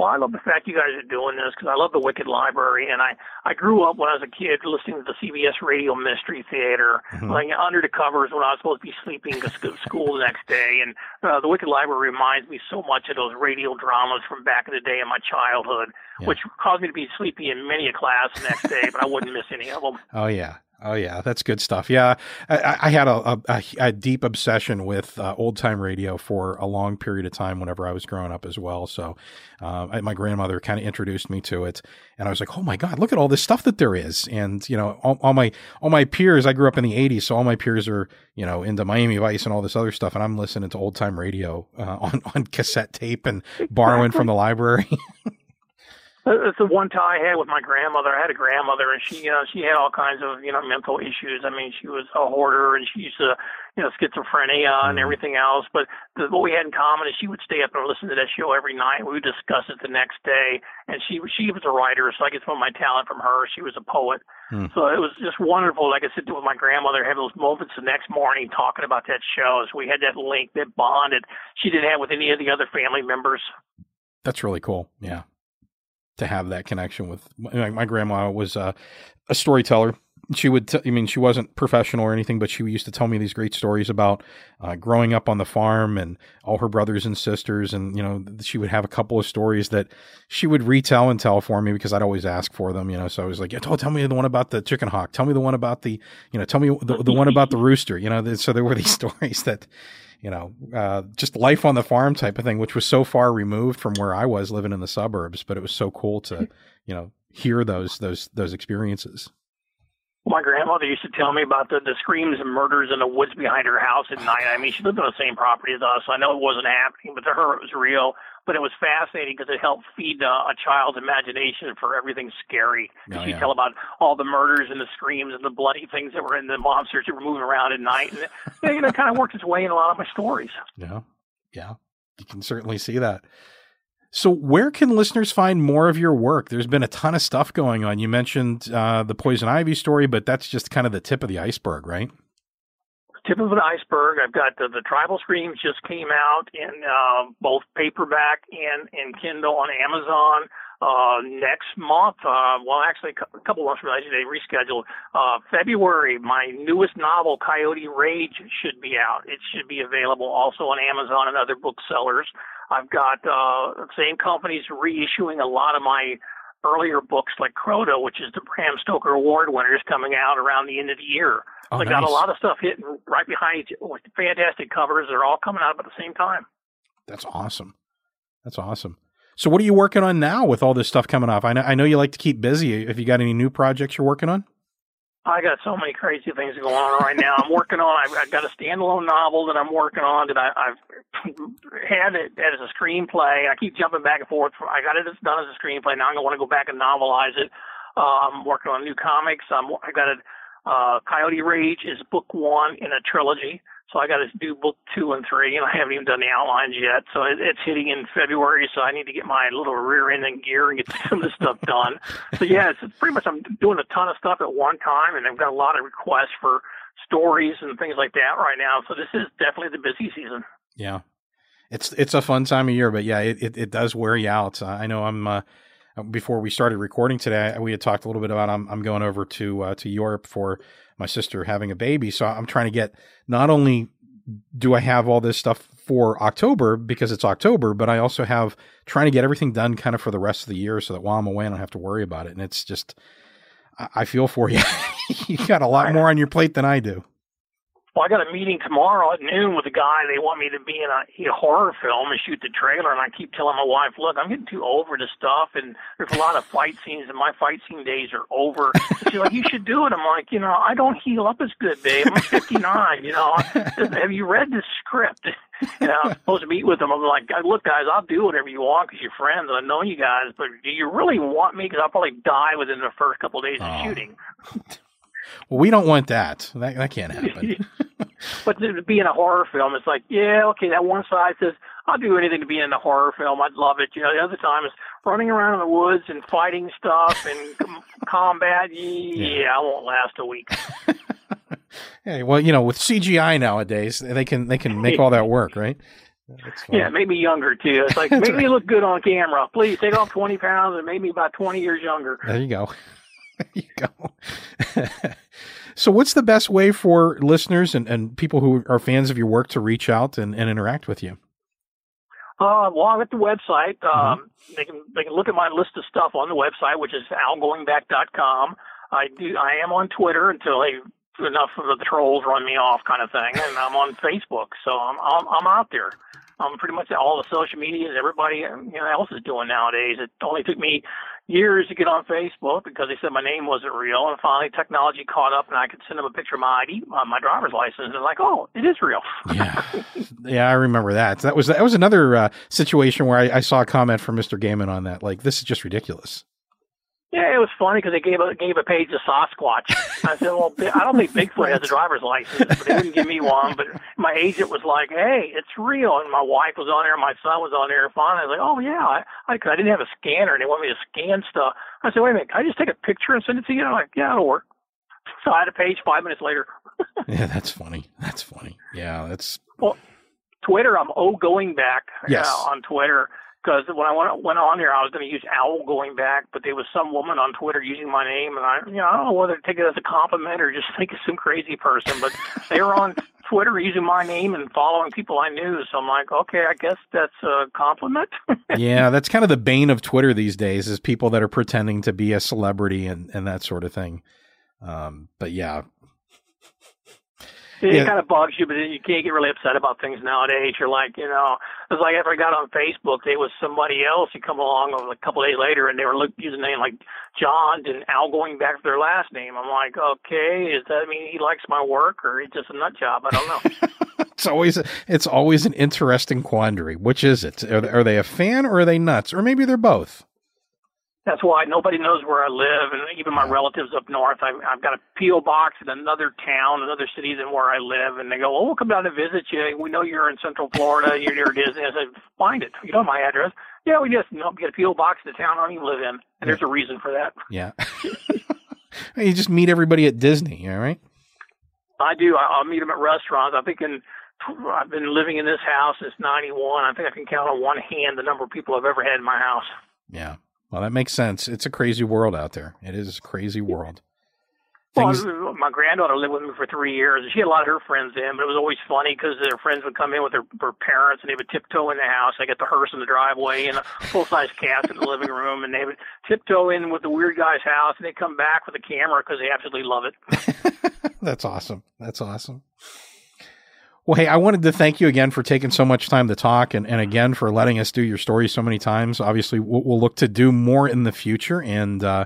Well, I love the fact you guys are doing this because I love the Wicked Library, and I I grew up when I was a kid listening to the CBS Radio Mystery Theater, mm-hmm. like under the covers when I was supposed to be sleeping to *laughs* school the next day. And uh, the Wicked Library reminds me so much of those radio dramas from back in the day in my childhood, yeah. which caused me to be sleepy in many a class the next day, but I wouldn't miss any of them. *laughs* Oh yeah, Oh yeah, that's good stuff. Yeah, I, I had a, a, a, deep obsession with uh, old time radio for a long period of time whenever I was growing up as well. So, uh, I, my grandmother kind of introduced me to it, and I was like, "Oh my god, look at all this stuff that there is!" And you know, all, all my all my peers. I grew up in the '80s, so all my peers are you know into Miami Vice and all this other stuff, and I'm listening to old time radio uh, *laughs* on on cassette tape and borrowing from the *laughs* library. *laughs* It's the one tie I had with my grandmother. I had a grandmother, and she, you know, she had all kinds of, you know, mental issues. I mean, she was a hoarder, and she used to, you know, schizophrenia and mm. everything else. But the, what we had in common is she would stay up and listen to that show every night. We would discuss it the next day, and she, she was a writer, so I get some of my talent from her. She was a poet, mm. so it was just wonderful. Like I said, with my grandmother, have those moments the next morning talking about that show. So we had that link, that bond that she didn't have with any of the other family members. That's really cool. Yeah to have that connection with my, grandma was uh, a storyteller. She would t- i mean she wasn't professional or anything but she used to tell me these great stories about uh, growing up on the farm and all her brothers and sisters and you know she would have a couple of stories that she would retell and tell for me because i'd always ask for them you know. So i was like tell, tell me the one about the chicken hawk tell me the one about the you know tell me the, the one about the rooster you know. So there were these *laughs* stories that you know, uh, just life on the farm type of thing, which was so far removed from where I was living in the suburbs. But it was so cool to, you know, hear those those those experiences. My grandmother used to tell me about the, the screams and murders in the woods behind her house at night. I mean, she lived on the same property as us. So I know it wasn't happening, but to her it was real but it was fascinating because it helped feed uh, a child's imagination for everything scary. Oh, she'd yeah. tell about all the murders and the screams and the bloody things that were in the monsters that were moving around at night. And it, you know, it kind of worked its way in a lot of my stories. Yeah, yeah, you can certainly see that. So, where can listeners find more of your work? There's been a ton of stuff going on. You mentioned uh, the poison ivy story, but that's just kind of the tip of the iceberg, right? Tip of an iceberg. I've got the, the Tribal Screams just came out in uh, both paperback and in Kindle on Amazon. Uh, next month, uh, well, actually, a couple months from now, they rescheduled. Uh, February, my newest novel, Coyote Rage, should be out. It should be available also on Amazon and other booksellers. I've got uh, same companies reissuing a lot of my earlier books like Crota, which is the Bram Stoker Award winners coming out around the end of the year. Oh, so nice. got a lot of stuff hitting right behind each with fantastic covers. They're all coming out at the same time. That's awesome. That's awesome. So what are you working on now with all this stuff coming off? I know I know you like to keep busy. If you got any new projects you're working on? I got so many crazy things going on right now. I'm working on. I've, I've got a standalone novel that I'm working on that I, I've *laughs* had it as a screenplay. I keep jumping back and forth. I got it done as a screenplay. Now I'm gonna want to go back and novelize it. Uh, I'm working on new comics. I'm, I got it uh, Coyote Rage is book one in a trilogy. So I got to do book two and three, and I haven't even done the outlines yet. So it, it's hitting in February. So I need to get my little rear end in gear and get *laughs* some of this stuff done. So yeah, it's, pretty much I'm doing a ton of stuff at one time, and I've got a lot of requests for stories and things like that right now. So this is definitely the busy season. Yeah, it's it's a fun time of year, but yeah, it it, it does wear you out. I know I'm. Uh, before we started recording today, we had talked a little bit about I'm, I'm going over to uh, to Europe for my sister having a baby, so I'm trying to get not only do I have all this stuff for October because it's October, but I also have trying to get everything done kind of for the rest of the year so that while I'm away, I don't have to worry about it. And it's just, I feel for you. *laughs* you got a lot more on your plate than I do. Well, I got a meeting tomorrow at noon with a guy. They want me to be in a, a horror film and shoot the trailer. And I keep telling my wife, look, I'm getting too over this stuff. And there's a lot of fight scenes, and my fight scene days are over. *laughs* she's like, you should do it. I'm like, you know, I don't heal up as good, babe. I'm 59. You know, have you read this script? *laughs* you know, I'm supposed to meet with them. I'm like, look, guys, I'll do whatever you want because you're friends. and I know you guys, but do you really want me? Because I'll probably die within the first couple of days of oh. shooting. *laughs* Well, we don't want that. That that can't happen. But to be in a horror film, it's like, yeah, okay, that one side says I'll do anything to be in a horror film. I'd love it. You know, the other time is running around in the woods and fighting stuff and *laughs* com- combat. Yeah, yeah, I won't last a week. *laughs* hey, well, you know, with CGI nowadays, they can they can make all that work, right? Yeah, it made me younger too. It's like *laughs* make right. me look good on camera. Please take off twenty pounds and make me about twenty years younger. There you go. There you go. So, what's the best way for listeners and, and people who are fans of your work to reach out and, and interact with you? Uh, well, I'm at the website. mm-hmm. Um, they can they can look at my list of stuff on the website, which is owlgoingback.com. I do. I am on Twitter until they enough of the trolls run me off, kind of thing, and I'm on Facebook, so I'm I'm, I'm out there. I'm pretty much all the social media everybody you know, else is doing nowadays. It only took me years to get on Facebook because they said my name wasn't real, and finally technology caught up, and I could send them a picture of my ID, uh, my driver's license, and like, "Oh, it is real." *laughs* yeah, yeah, I remember that. That was that was another uh, situation where I, I saw a comment from Mr. Gaiman on that. Like, this is just ridiculous. Yeah, it was funny because they gave a gave a page to Sasquatch. I said, "Well, I don't think Bigfoot *laughs* has a driver's license, but they wouldn't give me one." But my agent was like, "Hey, it's real," and my wife was on there, my son was on there. And finally, I was like, "Oh yeah," I I, I didn't have a scanner, and they want me to scan stuff. I said, "Wait a minute, can I just take a picture and send it to you?" And I'm like, "Yeah, it'll work." So I had a page five minutes later. *laughs* yeah, that's funny. That's funny. Yeah, that's well. Twitter, I'm oh going back yes. Uh, on Twitter because when I went, went on there, I was going to use Owl Goingback, but there was some woman on Twitter using my name, and I, you know, I don't know whether to take it as a compliment or just *laughs* think it's some crazy person, but they were on *laughs* Twitter using my name and following people I knew. So I'm like, okay, I guess that's a compliment. *laughs* yeah, that's kind of the bane of Twitter these days is people that are pretending to be a celebrity and, and that sort of thing. Um, but yeah, it yeah. kind of bugs you, but you can't get really upset about things nowadays. You're like, you know, it's like after I got on Facebook, there was somebody else who come along a couple days later, and they were using a name like John and Al going back to their last name. I'm like, okay, does that mean he likes my work or he's just a nut job? I don't know. *laughs* it's always it's always an interesting quandary. Which is it? Are, are they a fan or are they nuts? Or maybe they're both. That's why nobody knows where I live, and even my relatives up north. I've, I've got a PO box in another town, another city than where I live, and they go, "Oh, we'll come down to visit you. We know you're in Central Florida. *laughs* You're near Disney." I said, "Find it. You know my address." Yeah, we just know, get a PO box in the town I don't even live in, and there's a reason for that. Yeah, *laughs* *laughs* you just meet everybody at Disney, all right? I do. I, I'll meet them at restaurants. I think in I've been living in this house since '91. I think I can count on one hand the number of people I've ever had in my house. Yeah, well, that makes sense. It's a crazy world out there. It is a crazy world. Things... Well, my granddaughter lived with me for three years. And she had a lot of her friends in, but it was always funny because their friends would come in with their, their parents and they would tiptoe in the house. I got the hearse in the driveway and a full size cast in the living room, and they would tiptoe in with the weird guy's house, and they come back with a camera because they absolutely love it. *laughs* That's awesome. That's awesome. Well, hey, I wanted to thank you again for taking so much time to talk and, and again for letting us do your story so many times. Obviously, we'll, we'll look to do more in the future. And, uh,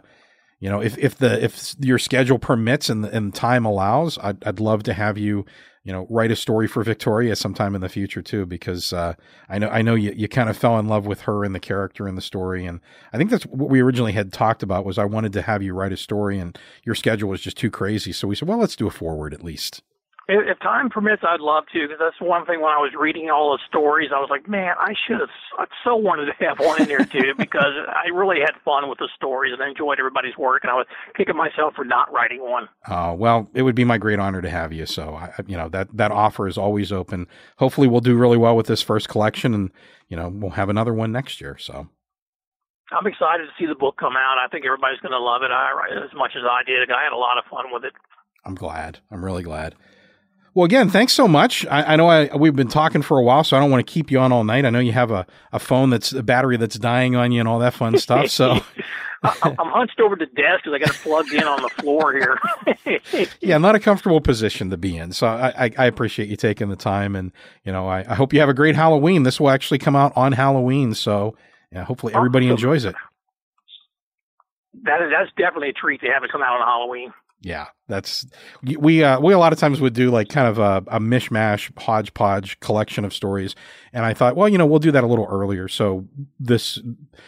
you know, if, if the, if your schedule permits and, and time allows, I'd, I'd love to have you, you know, write a story for Victoria sometime in the future too, because, uh, I know, I know you, you kind of fell in love with her and the character in the story. And I think that's what we originally had talked about was I wanted to have you write a story and your schedule was just too crazy. So we said, well, let's do a forward at least. If time permits, I'd love to because that's one thing. When I was reading all the stories, I was like, "Man, I should have." I so wanted to have one in there too *laughs* because I really had fun with the stories and I enjoyed everybody's work, and I was kicking myself for not writing one. Uh, well, it would be my great honor to have you. So, I, you know that that offer is always open. Hopefully, we'll do really well with this first collection, and you know we'll have another one next year. So. I'm excited to see the book come out. I think everybody's going to love it I, as much as I did. I had a lot of fun with it. I'm glad. I'm really glad. Well, again, thanks so much. I, I know I, we've been talking for a while, so I don't want to keep you on all night. I know you have a, a phone that's a battery that's dying on you and all that fun stuff. So *laughs* I, am hunched over the desk because I got it plugged in on the floor here. *laughs* yeah, not a comfortable position to be in. So I, I, I, appreciate you taking the time, and you know, I, I hope you have a great Halloween. This will actually come out on Halloween, so yeah, hopefully everybody enjoys it. That is that's definitely a treat to have it come out on Halloween. Yeah, that's we uh, we a lot of times would do like kind of a, a mishmash hodgepodge collection of stories, and I thought, well, you know, we'll do that a little earlier. So this,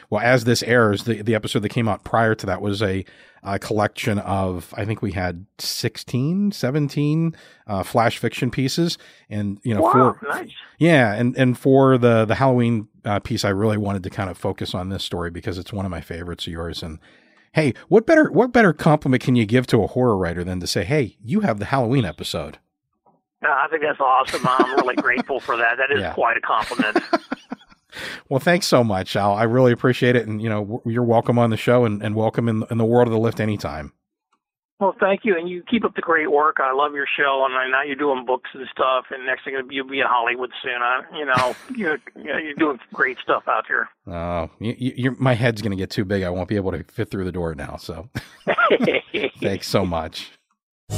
well, as this airs, the the episode that came out prior to that was a, a collection of I think we had 16, 17 uh, flash fiction pieces, and you know, wow, for nice. yeah, and and for the the Halloween uh, piece, I really wanted to kind of focus on this story because it's one of my favorites of yours, and Hey, what better what better compliment can you give to a horror writer than to say, "Hey, you have the Halloween episode"? No, I think that's awesome. I'm really *laughs* grateful for that. That is Yeah. quite a compliment. *laughs* Well, thanks so much, Owl. I really appreciate it. And, you know, you're welcome on the show and, and welcome in, in the world of the lift anytime. Well, thank you, and you keep up the great work. I love your show, and I know you're doing books and stuff. And next thing you'll be in Hollywood soon. I, you know, *laughs* you're you're doing great stuff out here. Oh, you, you, you're, my head's going to get too big. I won't be able to fit through the door now. So *laughs* thanks so much.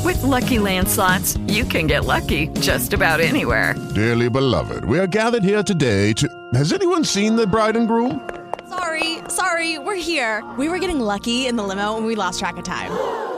With Lucky Land slots, you can get lucky just about anywhere. Dearly beloved, we are gathered here today to. Has anyone seen the bride and groom? Sorry, sorry, we're here. We were getting lucky in the limo and we lost track of time.